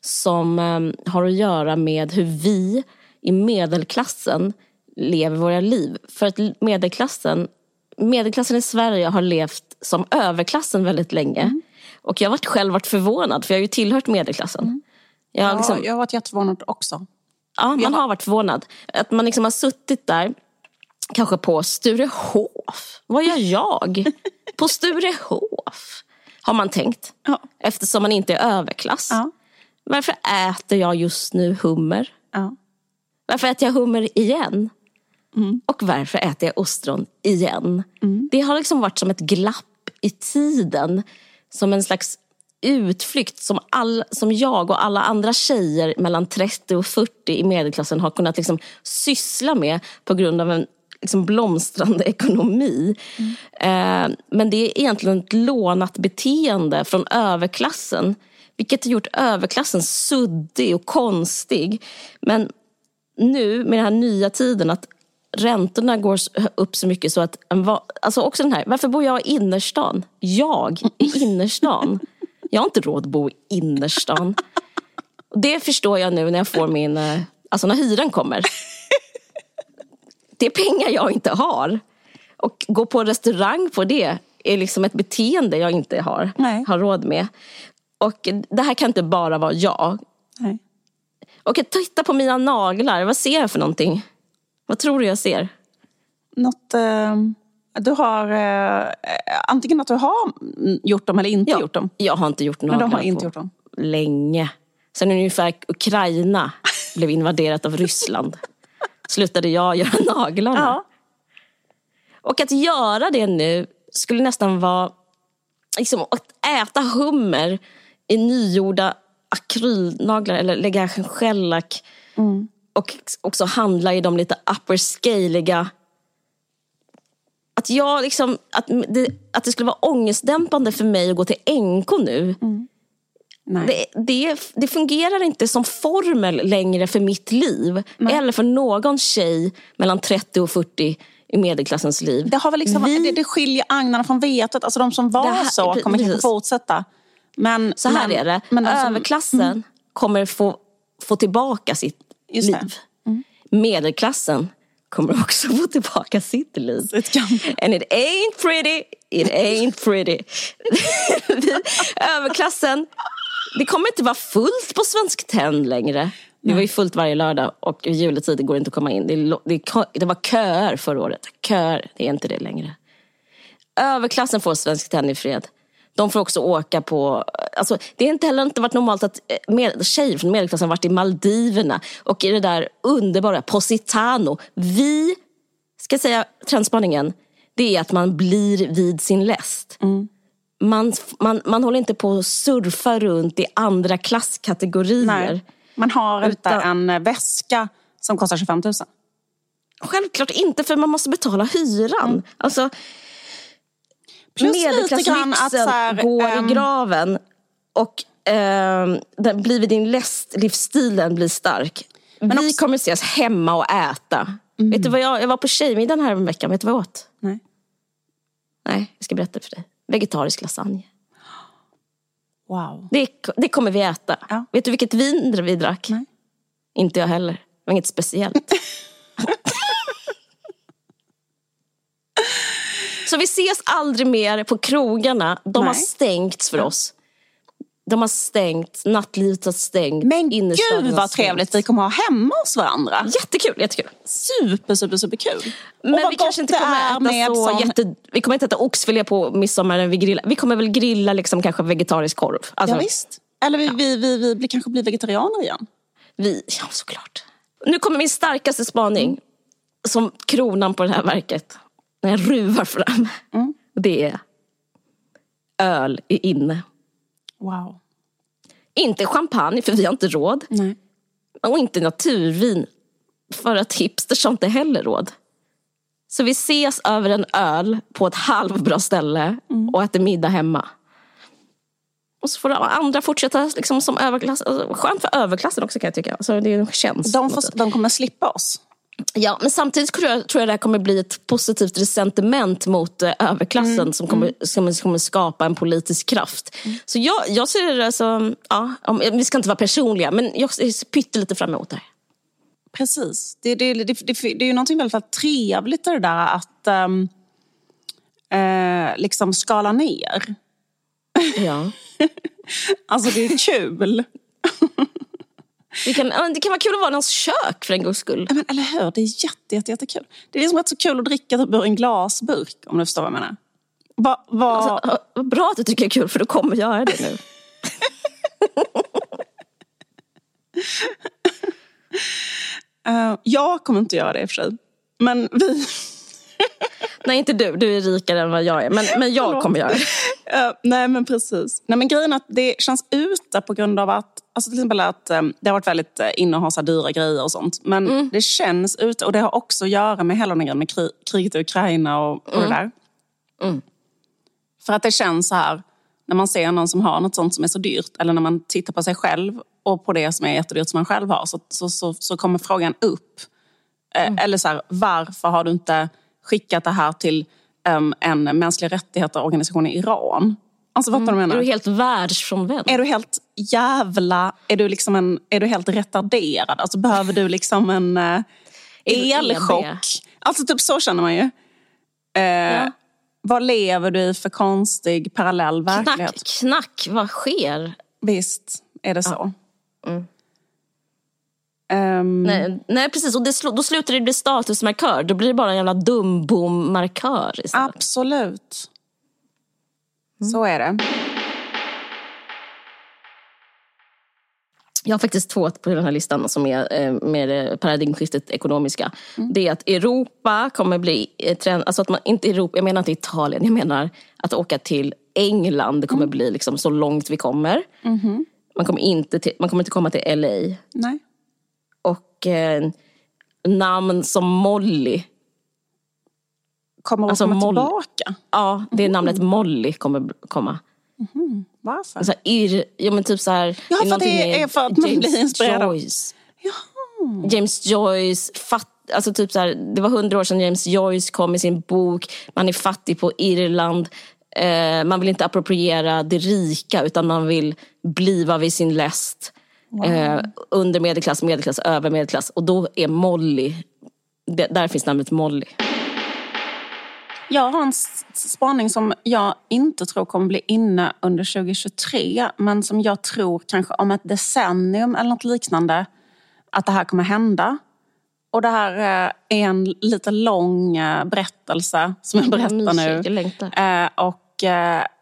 C: som eh, har att göra med hur vi i medelklassen lever våra liv. För att medelklassen, medelklassen i Sverige har levt som överklassen väldigt länge. Mm. Och jag har själv varit förvånad, för jag har ju tillhört medelklassen. Mm.
B: Jag, har liksom, jag har varit jätteförvånad också.
C: Ja, man har varit förvånad. Att man liksom har suttit där, kanske på Sturehof. Vad gör jag på Sturehof? Har man tänkt. Ja. Eftersom man inte är överklass. Ja. Varför äter jag just nu hummer?
B: Ja.
C: Varför äter jag hummer igen? Och varför äter jag ostron igen? Det har liksom varit som ett glapp i tiden. Som en slags utflykt som, all, som jag och alla andra tjejer mellan 30 och 40 i medelklassen har kunnat liksom syssla med på grund av en liksom blomstrande ekonomi. Eh, men det är egentligen ett lånat beteende från överklassen. Vilket har gjort överklassen suddig och konstig. Men nu med den här nya tiden att räntorna går upp så mycket så att... En va- alltså också den här, varför bor jag i innerstan? Jag i innerstan. Jag har inte råd att bo i innerstan. Det förstår jag nu när jag får min... eh, Alltså när hyran kommer. Det är pengar jag inte har. Och gå på restaurang på det är liksom ett beteende jag inte har,
B: Nej.
C: har råd med. Och det här kan inte bara vara jag.
B: Nej.
C: Och att titta på mina naglar, vad ser jag för någonting? Vad tror du jag ser?
B: Något, eh, du har eh, antingen att du har gjort dem eller inte gjort dem.
C: Jag har inte gjort
B: Men
C: naglarna
B: de har inte gjort dem.
C: länge. Sen ungefär Ukraina blev invaderat av Ryssland slutade jag göra naglarna.
B: Ja.
C: Och att göra det nu skulle nästan vara liksom, att äta hummer i nygjorda akrylnaglar eller lägga en shellack och också handla i de lite upper scaliga att, jag liksom, att, det, att det skulle vara ångestdämpande för mig att gå till NK nu.
B: Nej.
C: Det, det, det fungerar inte som formel längre för mitt liv. Eller för någon tjej mellan 30 och 40 i medelklassens liv.
B: Det, har väl liksom,
C: Vi-
B: det, det skiljer agnarna från vetet. Alltså de som var
C: här-
B: så kommer kanske
C: precis.
B: fortsätta. Men,
C: Så här
B: men,
C: är det.
B: Men som,
C: Överklassen kommer få, få tillbaka sitt liv. Medelklassen kommer också få tillbaka sitt liv. And it ain't pretty, it ain't pretty. Överklassen, det kommer inte vara fullt på Svensk Tenn längre. Det var ju fullt varje lördag och i juletid går det inte att komma in. Det, det, det var köer förra året. Köer, det är inte det längre. Överklassen får Svensk Tenn i fred. De får också åka på... Alltså, det har inte heller inte varit normalt att eh, med, tjejer från medelklassen varit i Maldiverna och i det där underbara Positano. Vi, ska säga trendspaningen, det är att man blir vid sin läst. Man, man, man håller inte på att surfa runt i andra klasskategorier.
B: Nej. Man har
C: Utan-
B: en väska som kostar 25 000.
C: Självklart inte, för man måste betala hyran. Alltså,
B: Plus
C: medelklasslyxen
B: att här,
C: går
B: ehm,
C: i graven och ehm, den blir vid din läst, livsstilen blir stark. Vi
B: också- Mm.
C: kommer ses hemma och äta. Vet du vad jag, jag var på tjejmiddagen här en vecka, vet du vad jag åt?
B: Nej.
C: Nej, jag ska berätta för dig. Vegetarisk lasagne.
B: Wow.
C: Det, det kommer vi äta.
B: Ja.
C: Vet du vilket vin vi drack?
B: Nej.
C: Inte jag heller. Det var inget speciellt. Så vi ses aldrig mer på krogarna. De har
B: Nej.
C: stängts för oss. De har stängt, nattlivet har stängt.
B: Men gud
C: har
B: vad trevligt vi kommer ha hemma hos varandra.
C: Jättekul, jättekul.
B: Super, super, super kul.
C: Men
B: och vad
C: vi kanske inte kommer äta
B: med
C: så
B: sån-
C: jätte... Vi kommer inte äta oxfilé på midsommar när vi grillar. Vi kommer väl grilla liksom kanske vegetarisk korv. Alltså,
B: Ja, visst. Eller vi, vi, vi, vi blir, kanske blir vegetarianer igen.
C: Vi, ja såklart. Nu kommer min starkaste spaning. Som kronan på det här verket. När jag ruvar fram. Det är öl är inne.
B: Wow.
C: Inte champagne, för vi har inte råd.
B: Nej.
C: Och inte naturvin. För att hipsters har inte heller råd. Så vi ses över en öl på ett halvbra ställe och äter middag hemma. Och så får andra fortsätta liksom som överklass. Alltså, skönt för överklassen också kan jag tycka. Alltså, det är en tjänst.
B: De, får, de kommer slippa oss.
C: Ja, men samtidigt tror jag, tror jag det här kommer bli ett positivt resentiment mot eh, överklassen som, kommer, som kommer skapa en politisk kraft. Så jag, jag ser det som, ja, om, vi ska inte vara personliga, men jag ser pyttelite fram emot det här.
B: Precis. Det, det, det, det, det är ju någonting väldigt trevligt i det där att ehm, eh, liksom skala ner.
C: Ja.
B: Alltså det är kul.
C: Det, kan, det kan vara kul att vara i någons kök för en gångs skull.
B: Ja, Men, eller hur? Det är jätte, jätte, jättekul. Det är liksom rätt så kul att dricka typ ur en glasburk om du förstår vad jag menar. Va, va,
C: Alltså, vad bra att du tycker det är kul, för då kommer göra det nu.
B: Uh, jag kommer inte göra det i och för sig. Men vi...
C: Nej, inte du. Du är rikare än vad jag är. Men, men jag kommer göra det.
B: Uh, nej, men precis. Nej, men grejen är att det känns ute på grund av att Alltså till exempel att um, det har varit väldigt uh, inne att ha så dyra grejer och sånt. Men mm. det känns ute och det har också att göra med hela den grejen med kri kriget i Ukraina och, och mm. det där. Mm. För att det känns så här, när man ser någon som har något sånt som är så dyrt eller när man tittar på sig själv och på det som är jättedyrt som man själv har så, så, så, så kommer frågan upp. Eh, mm. Eller så här, varför har du inte skickat det här till um, en mänskliga rättigheter-organisation i Iran? Alltså fattar mm. du
C: menar? Är du helt världsfrånvänd?
B: Är du helt jävla... Är du, liksom en, är du helt retarderad? Alltså behöver du liksom en uh, elchock? Alltså typ så känner man ju. Uh, ja. Vad lever du i för konstig parallell verklighet?
C: Knack, knack, vad sker?
B: Visst är det så. Ja. Mm.
C: Um... Nej, nej, precis. Och det då slutar det bli statusmarkör. Då blir det bara en jävla dumbom-markör
B: Absolut. Mm. Så är det.
C: Jag har faktiskt två på den här listan som är eh, med paradigmskiftet ekonomiska. Mm. Det är att Europa kommer bli eh, trend, alltså att man, inte Europa, jag menar inte Italien, jag menar att åka till England kommer mm. bli liksom så långt vi kommer. Mm. Man, kommer inte till, man kommer inte komma till LA.
B: Nej.
C: Och eh, namn som Molly.
B: Kommer att alltså komma Molly. tillbaka?
C: Ja, det är namnet Molly kommer komma.
B: Mm. Varför?
C: Så här, ir, ja, men typ så här,
B: ja, för det är för att man blir inspirerad
C: Joyce. Jaha. James Joyce, fatt, alltså typ så här, det var hundra år sedan James Joyce kom med sin bok. Man är fattig på Irland. Eh, man vill inte appropriera det rika utan man vill bliva vid sin läst. Wow. Eh, under medelklass, medelklass, över medelklass. Och då är Molly, det, där finns namnet Molly.
B: Jag har en spaning som jag inte tror kommer bli inne under 2023 men som jag tror kanske om ett decennium eller något liknande att det här kommer hända. Och det här eh, är en lite lång eh, berättelse som jag berättar nu.
C: Eh,
B: och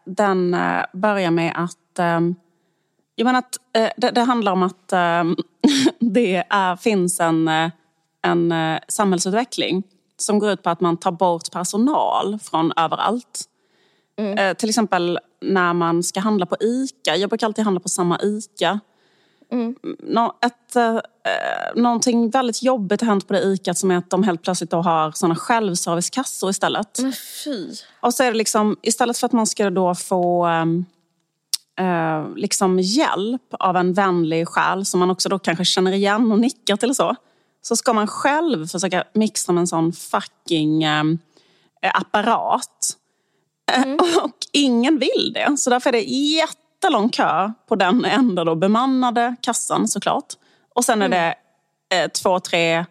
B: den börjar med att jag menar att det, det handlar om att det är, finns en, en samhällsutveckling som går ut på att man tar bort personal från överallt. Mm. Eh, till exempel när man ska handla på ICA. Jag brukar alltid handla på samma ICA. Mm. Nå, ett, eh, någonting väldigt jobbigt har hänt på det ICA som är att de helt plötsligt då har såna självservicekassor istället.
C: Men fy.
B: Och så är det liksom, istället för att man ska då få ehm, eh, liksom hjälp av en vänlig själ som man också då kanske känner igen och nickar till och så så ska man själv försöka mixa med en sån fucking äh, apparat. Mm. Och ingen vill det. Så därför är det jättelång kö på den enda då bemannade kassan såklart. Och sen är mm. det eh, två, tre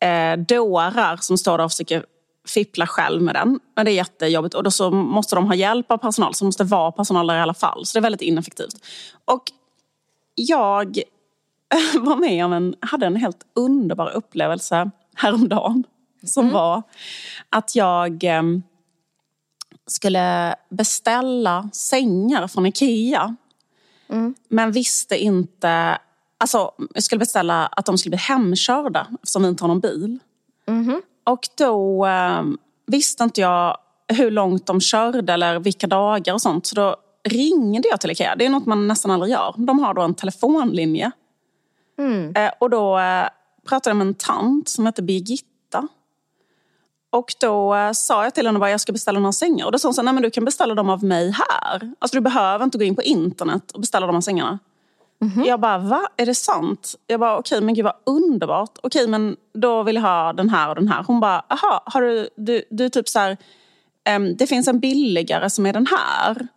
B: eh, dårar som står där och försöker fippla själv med den. Men det är jättejobbigt och då så måste de ha hjälp av personal som måste vara personal där i alla fall. Så det är väldigt ineffektivt. Och jag var med om en, hade en helt underbar upplevelse häromdagen. Som mm. var att jag eh, skulle beställa sängar från Ikea. Mm. Men visste inte... Alltså, jag skulle beställa att de skulle bli hemkörda eftersom vi inte har någon bil. Mm. Och då eh, visste inte jag hur långt de körde eller vilka dagar och sånt. Så då ringde jag till Ikea. Det är något man nästan aldrig gör. De har då en telefonlinje Mm. Eh, och då eh, pratade jag med en tant som hette Birgitta. Och då eh, sa jag till henne att jag ska beställa några sängar. Och då sa hon så nej men du kan beställa dem av mig här. Alltså du behöver inte gå in på internet och beställa de här sängarna. Mm-hmm. Jag bara, va? Är det sant? Jag bara, okej men gud vad underbart. Okej men då vill jag ha den här och den här. Hon bara, aha, har du, du, du typ så här, um, det finns en billigare som är den här.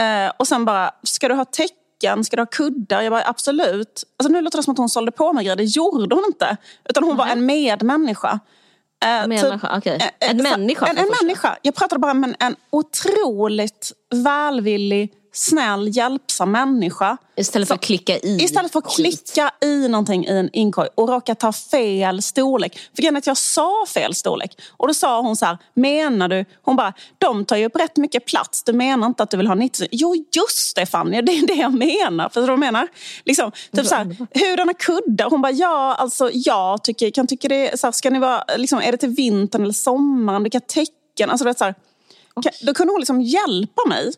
B: Uh, och sen bara, ska du ha täck täcken? Ska du ha kuddar? Jag bara, absolut. Alltså, nu låter det som att hon sålde på mig grejer. Det gjorde hon inte. Utan hon mm. var en medmänniska.
C: Eh, människa, typ, okay. En människa?
B: En, en människa. Jag pratade bara med en, en otroligt välvillig, snäll, hjälpsam människa.
C: Istället för att klicka i.
B: Istället för att klicka i någonting i en inkorg och råka ta fel storlek. För grejen är att jag sa fel storlek. Och då sa hon så här, menar du? Hon bara, de tar ju upp rätt mycket plats. Du menar inte att du vill ha 90 Jo, just det Fanny, det är det jag menar. Förstår du vad jag menar? Liksom, typ så här, hurdana kuddar? Hon bara, ja, alltså jag tycker, kan tycka det, så här, ska ni vara, liksom, är det till vintern eller sommaren? Vilka tecken? Alltså, det är så här, då kunde hon liksom hjälpa mig.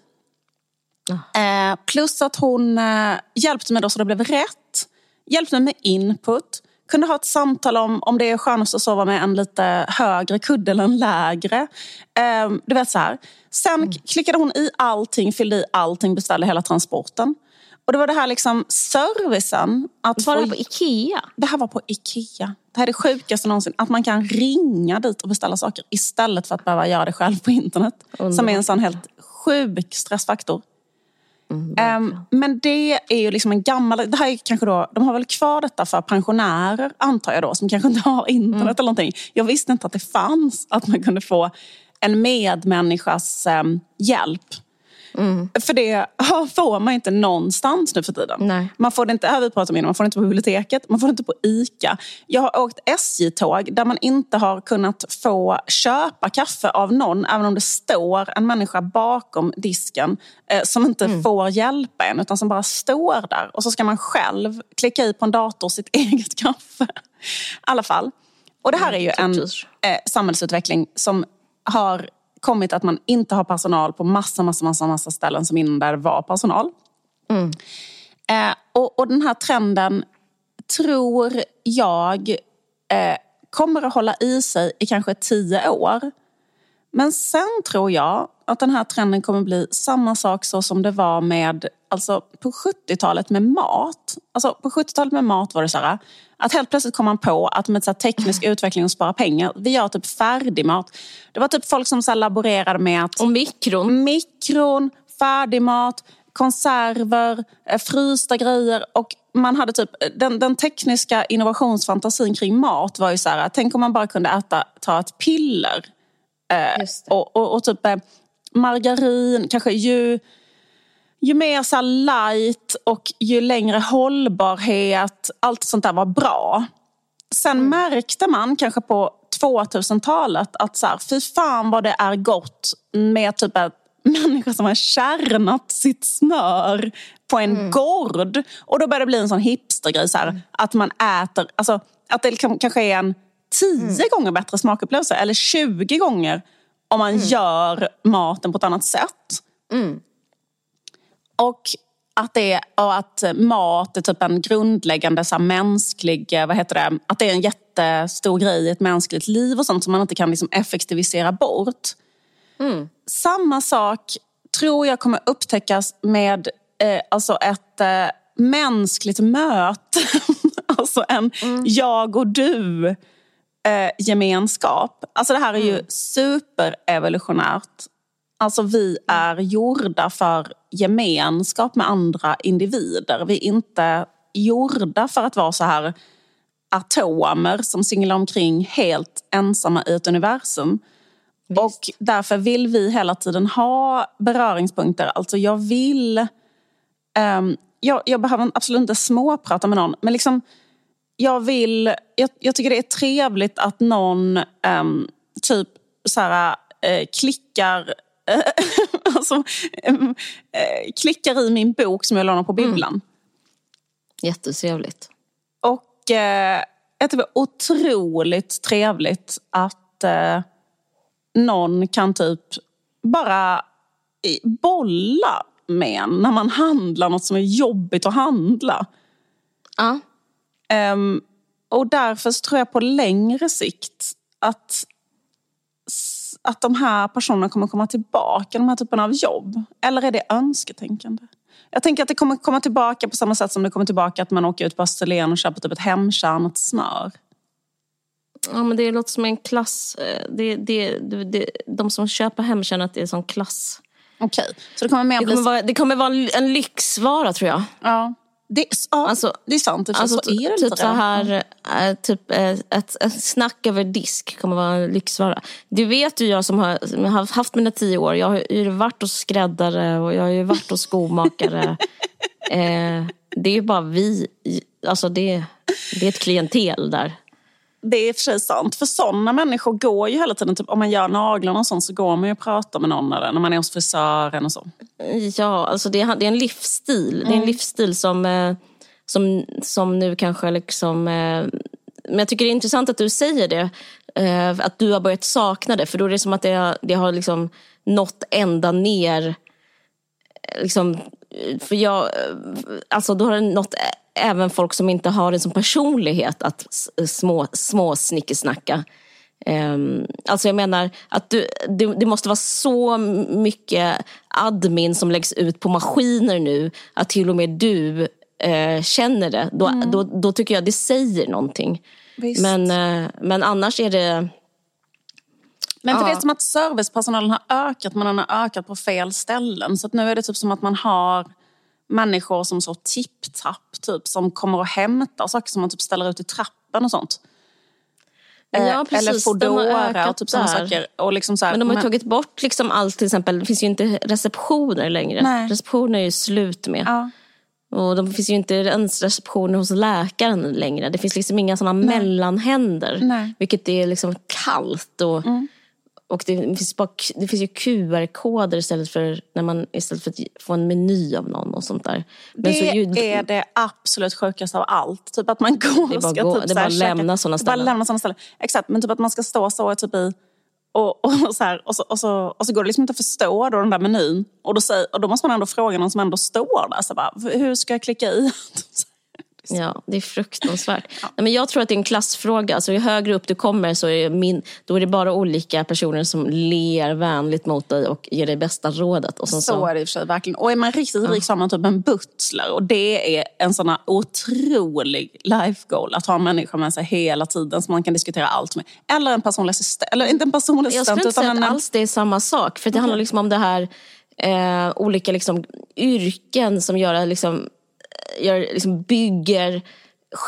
B: Eh, plus att hon eh, hjälpte mig då så det blev rätt. Hjälpte mig med input. Kunde ha ett samtal om om det är skönast att sova med en lite högre kudde eller en lägre. Eh, du vet så här. Sen mm. klickade hon i allting, fyllde i allting, beställde hela transporten. Och det var det här liksom servicen.
C: Att var det på Ikea?
B: Det här var på Ikea. Det här är det sjukaste någonsin. Att man kan ringa dit och beställa saker istället för att behöva göra det själv på internet. Underbar. Som är en sån helt sjuk stressfaktor. Mm, um, men det är ju liksom en gammal... Det här är kanske då, de har väl kvar detta för pensionärer, antar jag då, som kanske inte har internet mm. eller någonting. Jag visste inte att det fanns, att man kunde få en medmänniskas um, hjälp Mm. För det får man inte någonstans nu för tiden.
C: Nej.
B: Man får det inte, här vi pratat om man får det inte på biblioteket, man får det inte på ICA. Jag har åkt SJ-tåg där man inte har kunnat få köpa kaffe av någon, även om det står en människa bakom disken eh, som inte mm. får hjälpa en, utan som bara står där. Och så ska man själv klicka i på en dator sitt eget kaffe. I alla fall. Och det här är ju en eh, samhällsutveckling som har kommit att man inte har personal på massa, massa, massa, massa ställen som innan där var personal. Mm. Eh, och, och, den här trenden tror jag eh, kommer att hålla i sig i kanske tio år. Men sen tror jag att den här trenden kommer bli samma sak så som det var med, alltså på 70-talet med mat. Alltså på 70-talet med mat var det så här, att helt plötsligt kom man på att med så teknisk utveckling och spara pengar, vi gör typ färdigmat. Det var typ folk som så laborerade med att...
C: Och mikron.
B: Mikron, färdigmat, konserver, eh, frysta grejer och man hade typ, den, den, tekniska innovationsfantasin kring mat var ju så här, tänk om man bara kunde äta, ta ett piller. Eh, och, och, och, typ eh, margarin, kanske ju ju mer så light och ju längre hållbarhet, allt sånt där var bra. Sen mm. märkte man kanske på 2000-talet att så här, fy fan vad det är gott med typ en människa som har kärnat sitt smör på en mm. gård. Och då börjar det bli en sån hipstergrej, så här, mm. att man äter, alltså, att det liksom, kanske är en tio mm. gånger bättre smakupplevelse eller 20 gånger om man mm. gör maten på ett annat sätt.
C: Mm.
B: Och att, det, och att mat är typ en grundläggande så mänsklig, vad heter det, att det är en jättestor grej i ett mänskligt liv och sånt som man inte kan liksom effektivisera bort.
C: Mm.
B: Samma sak tror jag kommer upptäckas med eh, alltså ett eh, mänskligt möte. alltså en mm. jag och du eh, gemenskap. Alltså det här är ju mm. superevolutionärt. Alltså vi är gjorda för gemenskap med andra individer. Vi är inte gjorda för att vara så här atomer som singlar omkring helt ensamma i ett universum. Visst. Och därför vill vi hela tiden ha beröringspunkter. Alltså jag vill... Um, jag, jag, behöver absolut inte småprata med någon, men liksom jag vill... Jag, jag tycker det är trevligt att någon um, typ så här, uh, klickar alltså, um, klickar i min bok som jag lånar på bibblan. Mm.
C: Jättetrevligt.
B: Och eh, jag tycker det är otroligt trevligt att eh, någon kan typ bara bolla med en när man handlar något som är jobbigt att handla.
C: Ja.
B: Um, och därför tror jag på längre sikt att, att de här personerna kommer komma tillbaka, de här typen av jobb. Eller är det önsketänkande? Jag tänker att det kommer komma tillbaka på samma sätt som det kommer tillbaka att man åker ut på Österlen och köper typ ett hemkärnat smör.
C: Ja, men det låter som en klass. Eh, det, det, det, de som köper hemtjänat är som klass.
B: Okej, så det kommer mer
C: det kommer, vara, det kommer vara en lyxvara tror jag.
B: Ja. Det, ja,
C: Alltså-
B: det är sant. Det
C: Alltså,
B: så är det
C: typ
B: lite
C: så här, äh, typ äh, ett, ett snack över disk kommer vara en lyxvara. Du vet ju jag som har, har haft mina tio år, jag har ju varit hos skräddare och jag har ju varit hos skomakare. eh, det är ju bara vi, alltså det, det är ett klientel där.
B: Det är i och för sig sant. För sådana människor går ju hela tiden, typ, om man gör naglarna och sånt så går man ju och pratar med någon eller när man är hos frisören och så.
C: Ja, alltså det, är- det är en livsstil. Det är
B: Mm.
C: en livsstil som, eh, som, som nu kanske liksom... eh, Men jag tycker det är intressant att du säger det. eh, Att du har börjat sakna det. För då är det som att det, har- det har liksom nått ända ner. Liksom, för jag, alltså då har det nått även folk som inte har det som personlighet att små, små snickesnacka. Um, alltså jag menar att du, det, det måste vara så mycket admin som läggs ut på maskiner nu att till och med du eh, känner det. Då, då, då tycker jag det säger någonting.
B: Visst.
C: Men, eh, men annars är det...
B: Men för
C: Ja.
B: det är som att servicepersonalen har ökat men den har ökat på fel ställen. Så att nu är det typ som att man har människor som så tipp-tapp typ som kommer och hämtar saker som man typ ställer ut i trappen och sånt. Eh,
C: Ja, precis.
B: Eller
C: De
B: Foodora och typ sådana saker. Och liksom så här,
C: Men de har
B: men-
C: tagit bort liksom allt, till exempel, det finns ju inte receptioner längre.
B: Nej.
C: Receptioner är ju slut med.
B: Ja.
C: Och det finns ju inte ens receptioner hos läkaren längre. Det finns liksom inga sådana mellanhänder.
B: Nej. Mm.
C: Vilket är liksom kallt. Och, och det, finns bara, det finns ju QR-koder istället för, när man, istället för att få en meny av någon och sånt där. Men
B: Det
C: så ju-
B: är det absolut sjukaste av allt. Typ att man går och ska
C: gå-
B: typ
C: det
B: så här
C: lämna
B: Bara
C: ställen.
B: lämna såna ställen. Exakt, men typ att man ska stå så typ i och, och, så här, och, så, och, så, och så går det liksom inte att förstå då den där menyn. Och då, säger, och då måste man ändå fråga någon som ändå står där. Så bara, hur ska jag klicka i?
C: Ja, det är fruktansvärt. Nej, men jag tror att det är en klassfråga. Alltså, ju högre upp du kommer så är, min, då är det bara olika personer som ler vänligt mot dig och ger dig bästa rådet. Och
B: Så
C: så,
B: är det i och för sig verkligen. Och är man riktigt rik så har man typ en butler. Och det är en sån här otrolig life goal. Att ha en människa med sig hela tiden som man kan diskutera allt med. Eller en personlig assistent. Eller inte en personlig
C: jag
B: assistent
C: skulle inte säga
B: en...
C: att alls det är samma sak. För det handlar liksom om det här eh, olika liksom, yrken som gör, liksom, gör, liksom, bygger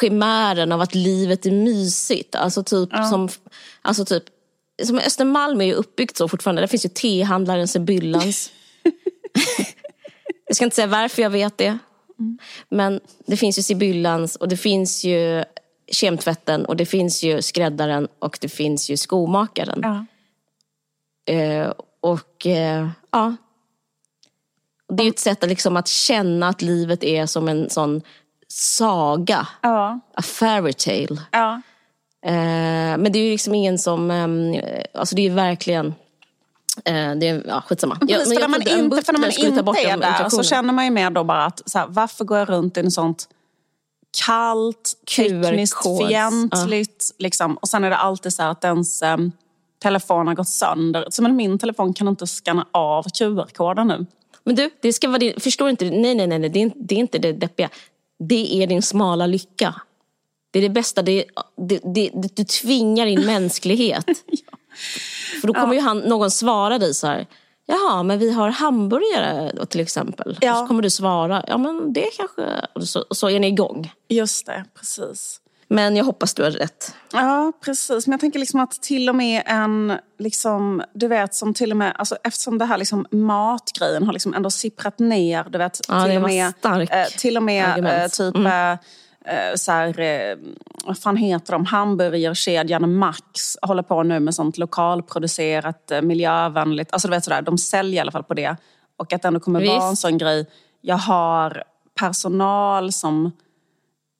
C: chimären av att livet är mysigt. Alltså typ som, alltså typ, som Östermalm är ju uppbyggt så fortfarande. Där finns ju tehandlaren Sibyllans. jag ska inte säga varför jag vet det. Men det finns ju Sibyllans och det finns ju kemtvätten och det finns ju skräddaren och det finns ju skomakaren.
B: Ja.
C: Eh, och eh, ja. Det är ju ett sätt att, liksom, att känna att livet är som en sån saga.
B: Ja.
C: A fairy tale.
B: Ja.
C: Eh, men det är ju liksom ingen som... ehm, alltså det är ju verkligen... Eh, det är, ja, skitsamma. Ja,
B: Precis, för när man inte, för när man inte är där så känner man ju mer då bara att så här, varför går jag runt i en sånt kallt, tekniskt fientligt. Liksom. Och sen är det alltid så att ens um, telefon har gått sönder. Så men min telefon kan inte scanna av QR-koden nu.
C: Men du, det ska vara din, förstår inte? Nej, nej, nej, nej det, är, inte- det är inte det deppiga. Det är din smala lycka. Det är det bästa. Det, det, det, du tvingar in mänsklighet. För då kommer ju han, någon svara dig så här. Jaha, men vi har hamburgare då, till exempel.
B: Ja.
C: Så kommer du svara, ja men det kanske... Och så, och så är ni igång.
B: Just det, precis.
C: Men jag hoppas du har rätt.
B: Ja, precis. Men jag tänker liksom att till och med en, liksom, du vet, som till och med, alltså, eftersom det här liksom matgrejen har liksom ändå sipprat ner, du vet,
C: Ja,
B: till,
C: det
B: och med, eh, till och med
C: argument.
B: eh, typ, eh, eh, så här, eh, vad fan heter de, hamburgerkedjan Max håller på nu med sånt lokalproducerat, eh, miljövänligt, alltså du vet sådär, de säljer i alla fall på det. Och att det ändå kommer vara en
C: Visst.
B: sån grej, jag har personal som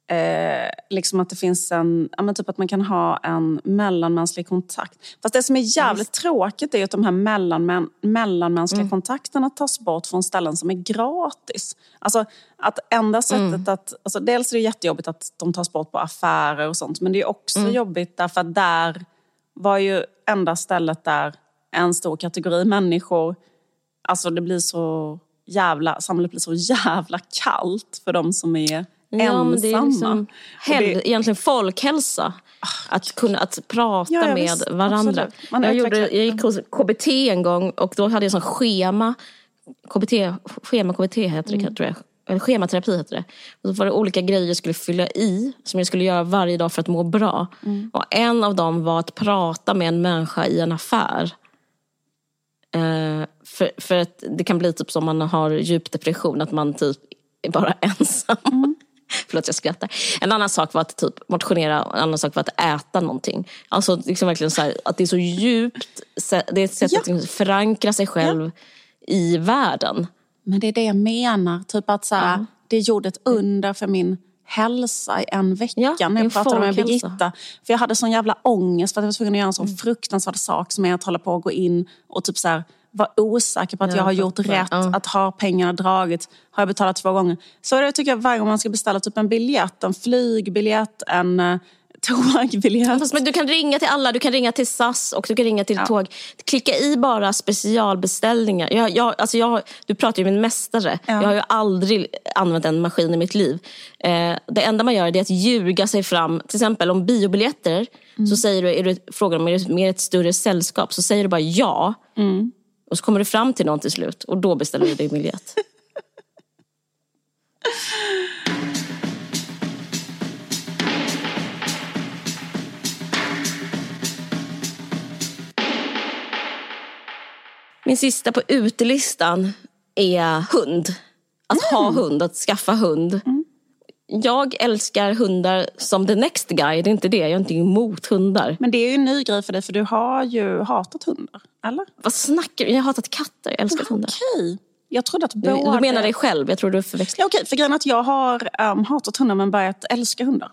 B: Eh, liksom att det finns en, ja, men typ att man kan ha en mellanmänsklig kontakt. Fast det som är jävligt tråkigt är att de här mellanmän, mellanmänskliga
C: Mm.
B: kontakterna tas bort från ställen som är gratis. Alltså att enda sättet
C: Mm.
B: att, alltså dels är det jättejobbigt att de tas bort på affärer och sånt, men det är också
C: Mm.
B: jobbigt därför att där var ju enda stället där en stor kategori människor, alltså det blir så jävla, samhället blir så jävla kallt för de som är
C: Ja,
B: ensamma.
C: men det är liksom hel,
B: det-
C: egentligen folkhälsa. Att kunna att prata
B: Ja, ja,
C: med varandra. Jag, gjorde, jag gick hos KBT en gång och då hade jag sån schema. KBT, schema KBT heter det
B: Mm.
C: tror jag. eller schematerapi heter det. Och så var det olika grejer jag skulle fylla i, som jag skulle göra varje dag för att må bra. Och en av dem var att prata med en människa i en affär. Eh, för, för att det kan bli typ som man har djup depression, att man typ är bara ensam.
B: Mm.
C: Förlåt, jag skrattar. En annan sak var att typ motionera, en annan sak var att äta någonting. Alltså liksom verkligen så här, att det är så djupt, det är ett sätt
B: Ja.
C: att liksom förankra sig själv i världen.
B: Men det är det jag menar. Typ att så här, Det gjorde ett under för min hälsa i en vecka
C: Ja,
B: när jag pratade med. Birgitta. För jag hade sån jävla ångest för att jag var tvungen att göra en sån fruktansvärd sak som är att hålla på och gå in och typ så här, vara osäker på att
C: Ja,
B: jag har gjort rätt,
C: Ja.
B: att har pengarna dragit, har jag betalat två gånger. Så det tycker jag varje gång man ska beställa typ en biljett, en flygbiljett, en uh, tågbiljett.
C: Fast, men du kan ringa till alla, du kan ringa till SAS och du kan ringa till tåg. Klicka i bara specialbeställningar. Jag, jag, alltså jag, du pratar ju med en mästare.
B: Ja.
C: Jag har ju aldrig använt en maskin i mitt liv. Eh, det enda man gör är att ljuga sig fram. Till exempel om biobiljetter, så säger du, är du frågar om är det mer ett större sällskap, så säger du bara ja. Och så kommer du fram till någon till slut och då beställer du din biljett. Min sista på utelistan är hund. Att ha hund, att skaffa hund. Jag älskar hundar som the next guy, det är inte det. Jag är inte emot hundar.
B: Men det är ju en ny grej för dig för du har ju hatat hundar, eller?
C: Vad snackar du? Jag har hatat katter, jag älskar hundar.
B: Okej. Jag trodde att
C: Du,
B: båda...
C: du menar dig själv, jag tror du förväxlar.
B: Ja, okej, för grejen är att jag har um, hatat hundar men börjat älska hundar.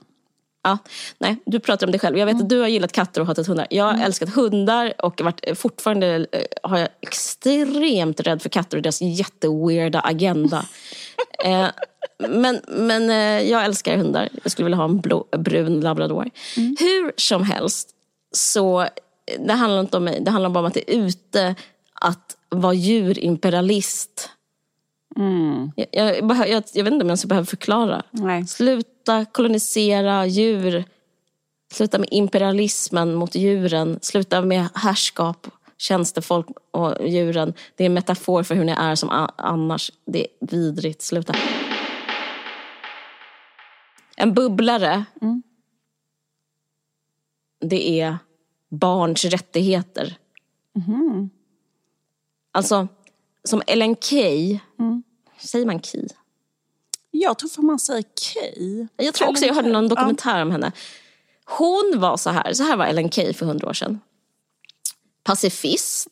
C: Ja, nej, du pratar om dig själv. Jag vet att du har gillat katter och hatat hundar. Jag har älskat hundar och varit, fortfarande eh, har jag extremt rädd för katter och deras jätteweirda agenda. eh, men men eh, jag älskar hundar. Jag skulle vilja ha en blå, brun labrador. Hur som helst, så eh, det handlar inte om mig. Det handlar bara om att det är ute att vara djurimperialist. Jag, jag, behö- jag, jag vet inte om jag ska behöva förklara.
B: Nej.
C: Sluta kolonisera djur. Sluta med imperialismen mot djuren. Sluta med härskap, tjänstefolk och djuren. Det är en metafor för hur ni är som annars. Det är vidrigt. Sluta. En bubblare. Det är barns rättigheter. Alltså, som Ellen Key. Säger man Key?
B: Jag tror för man säger Key.
C: Jag tror också jag hörde någon
B: Ja.
C: dokumentär om henne. Hon var så här, så här var Ellen Key för hundra år sedan. Pacifist.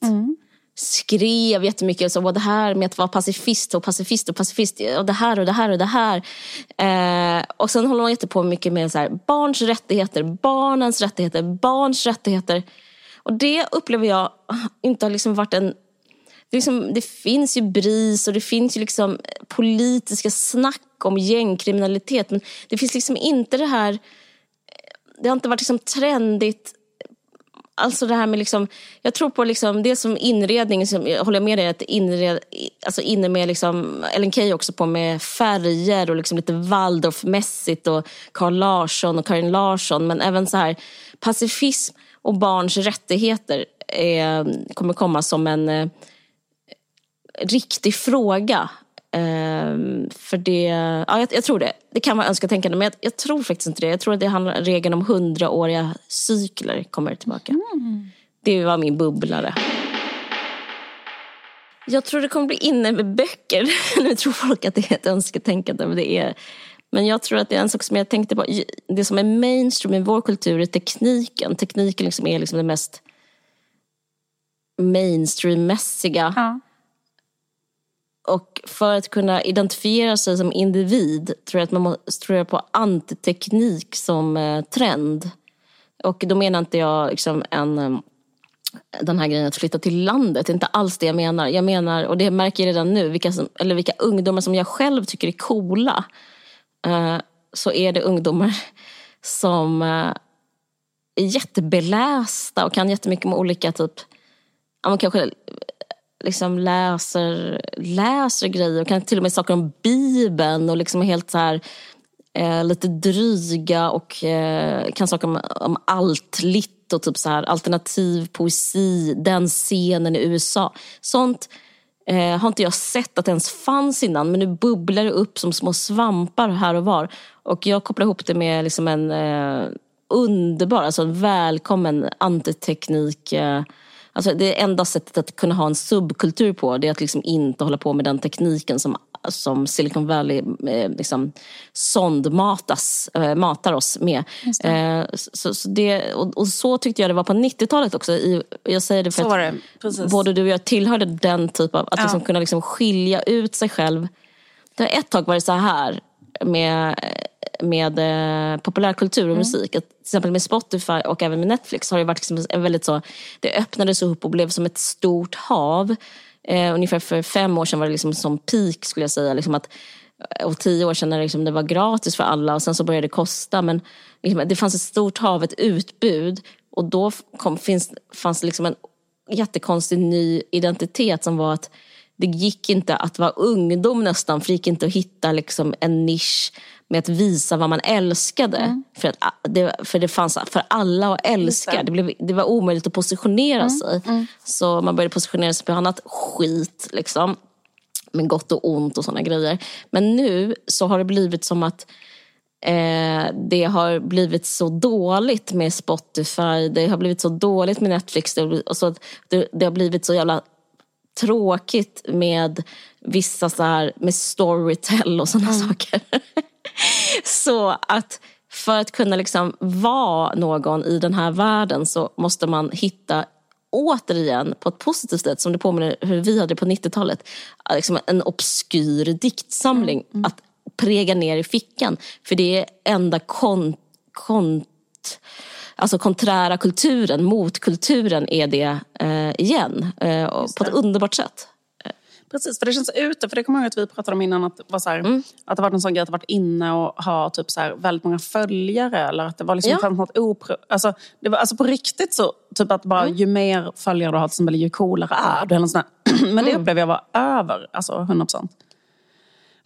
C: Skrev jättemycket så, det här med att vara pacifist och pacifist och pacifist och det här och det här och det här. Eh, och sen håller man jättepå mycket med så här, barns rättigheter, barnens rättigheter, barns rättigheter. Och det upplever jag inte har liksom varit en det, liksom, det finns ju BRIS och det finns ju liksom politiska snack om gängkriminalitet. Men det finns liksom inte det här... Det har inte varit liksom trendigt. Alltså det här med liksom, jag tror på liksom, det som inredning, som, jag håller med dig att inred, alltså inne med liksom, Ellen Key också på med färger och liksom lite Waldorfmässigt och Carl Larsson och Karin Larsson. Men även så här pacifism och barns rättigheter är, kommer komma som en eh, riktig fråga. Ehm, för det, ja, jag, jag tror det. Det kan vara önsketänkande, men jag, jag tror faktiskt inte det. Jag tror att det handlar regeln om hundraåriga cykler kommer tillbaka. Det var min bubblare. Jag tror det kommer bli inne med böcker. Nu tror folk att det är ett önsketänkande, men det är... Men jag tror att det är en sak som jag tänkte på. Det som är mainstream i vår kultur är tekniken. Tekniken liksom är liksom det mest mainstream-mässiga.
B: Ja.
C: Och för att kunna identifiera sig som individ tror jag att man måste tror jag på antiteknik som eh, trend. Och då menar inte jag liksom en, eh, den här grejen att flytta till landet. Det är inte alls det jag menar. Jag menar, och det märker jag redan nu, vilka, som, eller vilka ungdomar som jag själv tycker är coola. Eh, så är det ungdomar som eh, är jättebelästa och kan jättemycket om olika typ, ja, man kanske liksom läser, läser grejer och kan till och med saker om Bibeln och liksom är helt så här eh, lite dryga och eh, kan saker om, om allt litt och typ så här alternativ poesi, den scenen i USA. Sånt eh, har inte jag sett att det ens fanns innan. Men nu bubblar det upp som små svampar här och var. Och jag kopplar ihop det med liksom en eh, underbar, alltså en välkommen antiteknik eh, Alltså det enda sättet att kunna ha en subkultur på det är att liksom inte hålla på med den tekniken som, som Silicon Valley eh, liksom sondmatas, eh, matar oss med. Eh, så, så, det, och, och, så tyckte jag det var på 90-talet också. I, jag säger det för så att det. både du och jag tillhörde den typen av, att ja. liksom kunna liksom skilja ut sig själv. Det ett tag varit så här med med eh, populärkultur och mm. musik. Att, till exempel med Spotify och även med Netflix har det varit liksom en väldigt så, det öppnades upp och blev som ett stort hav. Eh, ungefär för fem år sedan var det liksom som peak skulle jag säga. Liksom att, eh, och tio år sedan när det, liksom, det var gratis för alla och sen så började det kosta. Men liksom, det fanns ett stort hav, ett utbud och då kom, finns, fanns det liksom en jättekonstig ny identitet som var att det gick inte att vara ungdom nästan, för det gick inte att hitta liksom en nisch med att visa vad man älskade. Mm. För, att ah, det, för det fanns för alla att älska. Det, blev, det var omöjligt att positionera mm. sig. Mm. Så man började positionera sig på annat skit. Liksom. Med gott och ont och sådana grejer. Men nu så har det blivit som att eh, det har blivit så dåligt med Spotify. Det har blivit så dåligt med Netflix. Det, och så, det, det har blivit så jävla tråkigt med vissa så här, med Storytel och sådana mm. saker. så att för att kunna liksom vara någon i den här världen så måste man hitta återigen på ett positivt sätt som det påminner hur vi hade på 90-talet. Liksom en obskyr diktsamling mm, mm. att präga ner i fickan. För det är enda kont, kont alltså konträra kulturen, motkulturen är det eh, igen. Eh, på ett underbart sätt.
B: Precis, för det känns ute. För det kommer jag ihåg att vi pratade om innan. Att var så här, mm. att det var en sån grej att varit inne och ha typ så här, väldigt många följare. Eller att det var liksom ja. något opro... Alltså, det var, alltså på riktigt så, typ att bara mm. ju mer följare du har, till exempel, ju coolare är du. Eller sån Men det mm. upplever jag var över, alltså 100 procent.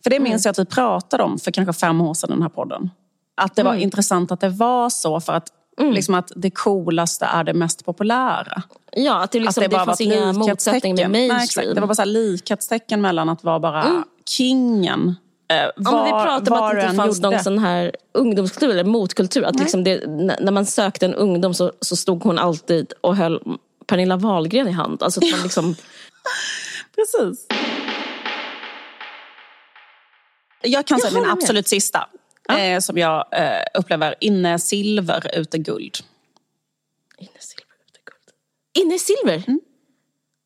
B: För det minns mm. jag att vi pratade om för kanske fem år sedan den här podden. Att det var mm. intressant att det var så för att Mm. Liksom att det coolaste är det mest populära.
C: Ja, att det, liksom, att det, det fanns inga motsättningar med mainstream.
B: Nej, det var bara så likhetstecken mellan att vara bara mm. kingen
C: Eh, var, ja, vi pratade om att det inte fanns gjorde. någon sån här ungdomskultur eller motkultur. Att liksom det, när man sökte en ungdom så, så stod hon alltid och höll Pernilla Wahlgren i hand. Alltså man liksom...
B: Precis. Jag kan säga min absolut sista ja. eh, som jag eh, upplever inne silver, ute guld.
C: Inne silver, ute guld. Inne silver? Mm.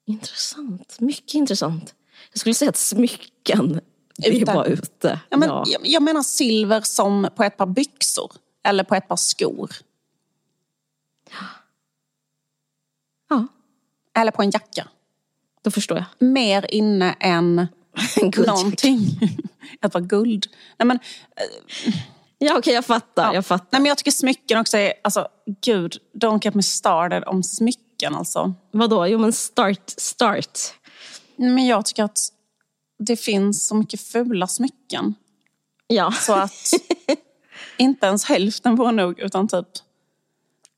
C: Intressant. Mycket intressant. Jag skulle säga att smycken, det är bara ute.
B: Ja, men, ja. Jag, jag menar silver som på ett par byxor eller på ett par skor.
C: Ja.
B: Eller på en jacka.
C: Då förstår jag.
B: Mer inne än någonting. att vara guld. Nej, men,
C: eh, ja, okej, okay, jag fattar. Ja. jag fattar.
B: Nej, men jag tycker smycken också är... Alltså, gud, don't get me started om smycken. Alltså.
C: Vadå? Jo, men start. start.
B: Men jag tycker att det finns så mycket fula smycken.
C: Ja.
B: Så att inte ens hälften vore nog, utan typ...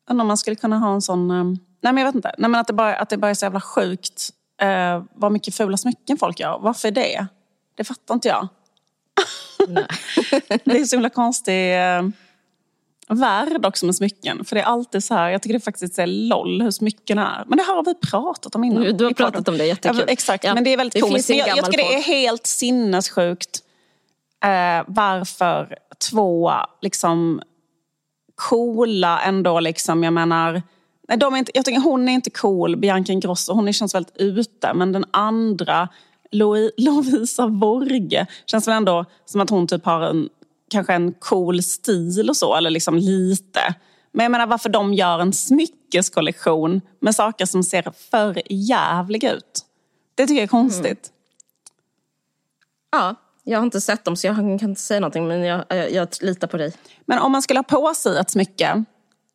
B: Om man skulle kunna ha en sån... Eh, nej, men jag vet inte. Nej, men att, det bara, att det bara är så jävla sjukt eh, vad mycket fula smycken folk gör. Varför det? Det fattar inte jag. det är så himla konstig eh, värld också med smycken. För det är alltid så här, jag tycker det faktiskt är LOL hur smycken är. Men det här har vi pratat om innan.
C: Du har pratat om det, jättekul.
B: Ja, exakt, ja. men det är väldigt komiskt. Jag, jag, tycker det är helt sinnessjukt eh, varför två liksom coola ändå liksom, jag menar Nej, de är inte, jag tycker hon är inte cool, Bianca Ingrosso. Hon känns väldigt ute. Men den andra, Lovisa Vorge, känns väl ändå som att hon typ har en, kanske en cool stil och så. Eller liksom lite. Men jag menar varför de gör en smyckeskollektion med saker som ser för jävliga ut. Det tycker jag är konstigt. Mm.
C: Ja, jag har inte sett dem så jag kan inte säga någonting men jag, jag, jag litar på dig.
B: Men om man skulle ha på sig ett smycke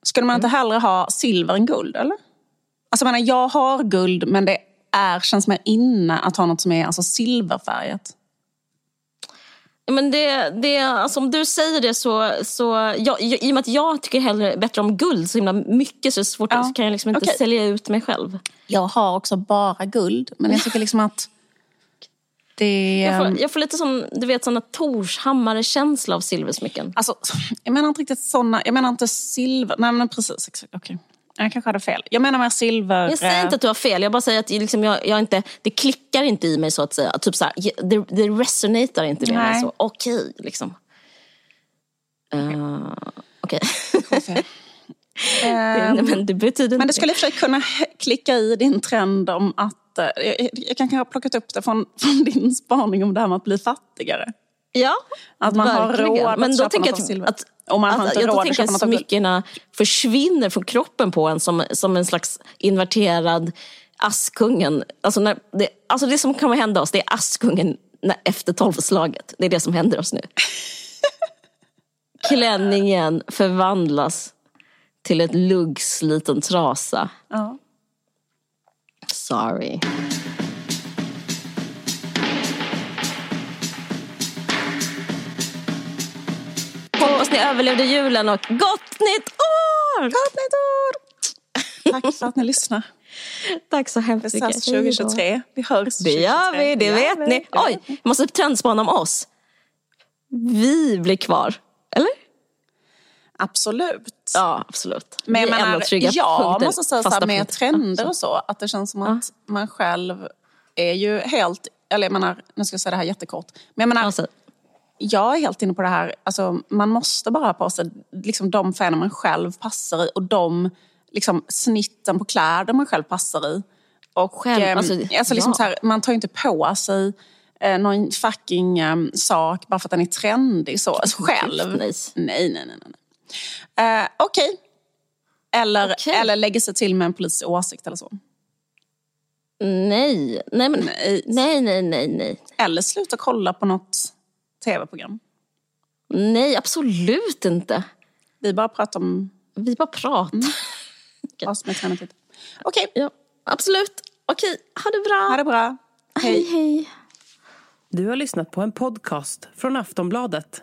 B: skulle man inte mm. hellre ha silver än guld? eller? Alltså, jag, menar, jag har guld men det är, känns mer inne att ha något som är alltså, silverfärgat.
C: Men det, det, alltså om du säger det så, så jag, i och med att jag tycker hellre bättre om guld så himla mycket så, är svårt, ja. så kan jag liksom inte okay. sälja ut mig själv.
B: Jag har också bara guld men jag tycker liksom att Det,
C: Jag får, jag får lite sån, du vet, såna Torshammare-känsla av silversmycken.
B: Alltså, jag menar inte riktigt såna. Jag menar inte silver. Nej men precis. Okej. Jag kanske hade fel. Jag menar mer silver.
C: Jag säger inte att du har fel, jag bara säger att liksom jag, jag inte, det klickar inte i mig så att säga. Typ så här, det, det resonatar inte med mig
B: Nej.
C: så. Okej, liksom. Uh, Okej.
B: fel.
C: Nej, men det betyder
B: Men
C: inte
B: skulle i kunna klicka i din trend om att... eh, Jag, jag kanske har plockat upp det från, från din spaning om det här med att bli fattigare.
C: Ja,
B: Att man har
C: verkligen.
B: råd att
C: Men då
B: köpa något
C: jag att,
B: Och man har
C: att,
B: inte råd att köpa
C: att
B: något
C: smyckena försvinner från kroppen på en som, som en slags inverterad Askungen. Alltså, när det, alltså det som kommer hända oss, det är Askungen när, efter tolvslaget. Det är det som händer oss nu. Klänningen förvandlas till ett luggs liten trasa.
B: Ja.
C: Sorry. Hoppas ni överlevde julen och gott nytt år!
B: Gott nytt år! Tack för att ni lyssnar.
C: Tack så hemskt
B: Vi
C: mycket.
B: ses 2023. Vi hörs
C: Det gör
B: 2023.
C: vi, det vet
B: vi.
C: ni. Oj,
B: vi.
C: jag måste trendspana om oss. Vi blir kvar. Eller?
B: Absolut.
C: Ja, absolut.
B: Men jag menar, jag måste säga så här med
C: punkter.
B: trender och så, att det känns som att man själv är ju helt, eller jag menar, nu ska jag säga det här jättekort, men jag menar,
C: Alltså,
B: jag är helt inne på det här, alltså, man måste bara ha på sig liksom, de färger man själv passar i och de liksom, snitten på kläder man själv passar i. Och,
C: Själv,
B: ehm,
C: alltså,
B: alltså, liksom
C: ja.
B: så här, man tar ju inte på sig eh, någon fucking em, sak bara för att den är trendig så, alltså, själv. Nej. Nej, nej, nej. Eh, Okej. Eller,
C: Okej.
B: eller lägga sig till med en politisk åsikt eller så.
C: nej. Nej, men,
B: Nej.
C: nej, nej, nej, nej.
B: Eller sluta kolla på något tv-program.
C: Nej, absolut inte.
B: Vi bara pratar om
C: Vi bara pratar.
B: vad som är trendigt. Okej,
C: Ja, absolut. Okej, ha det bra.
B: ha det bra.
C: Hej, hej.
E: Du har lyssnat på en podcast från Aftonbladet.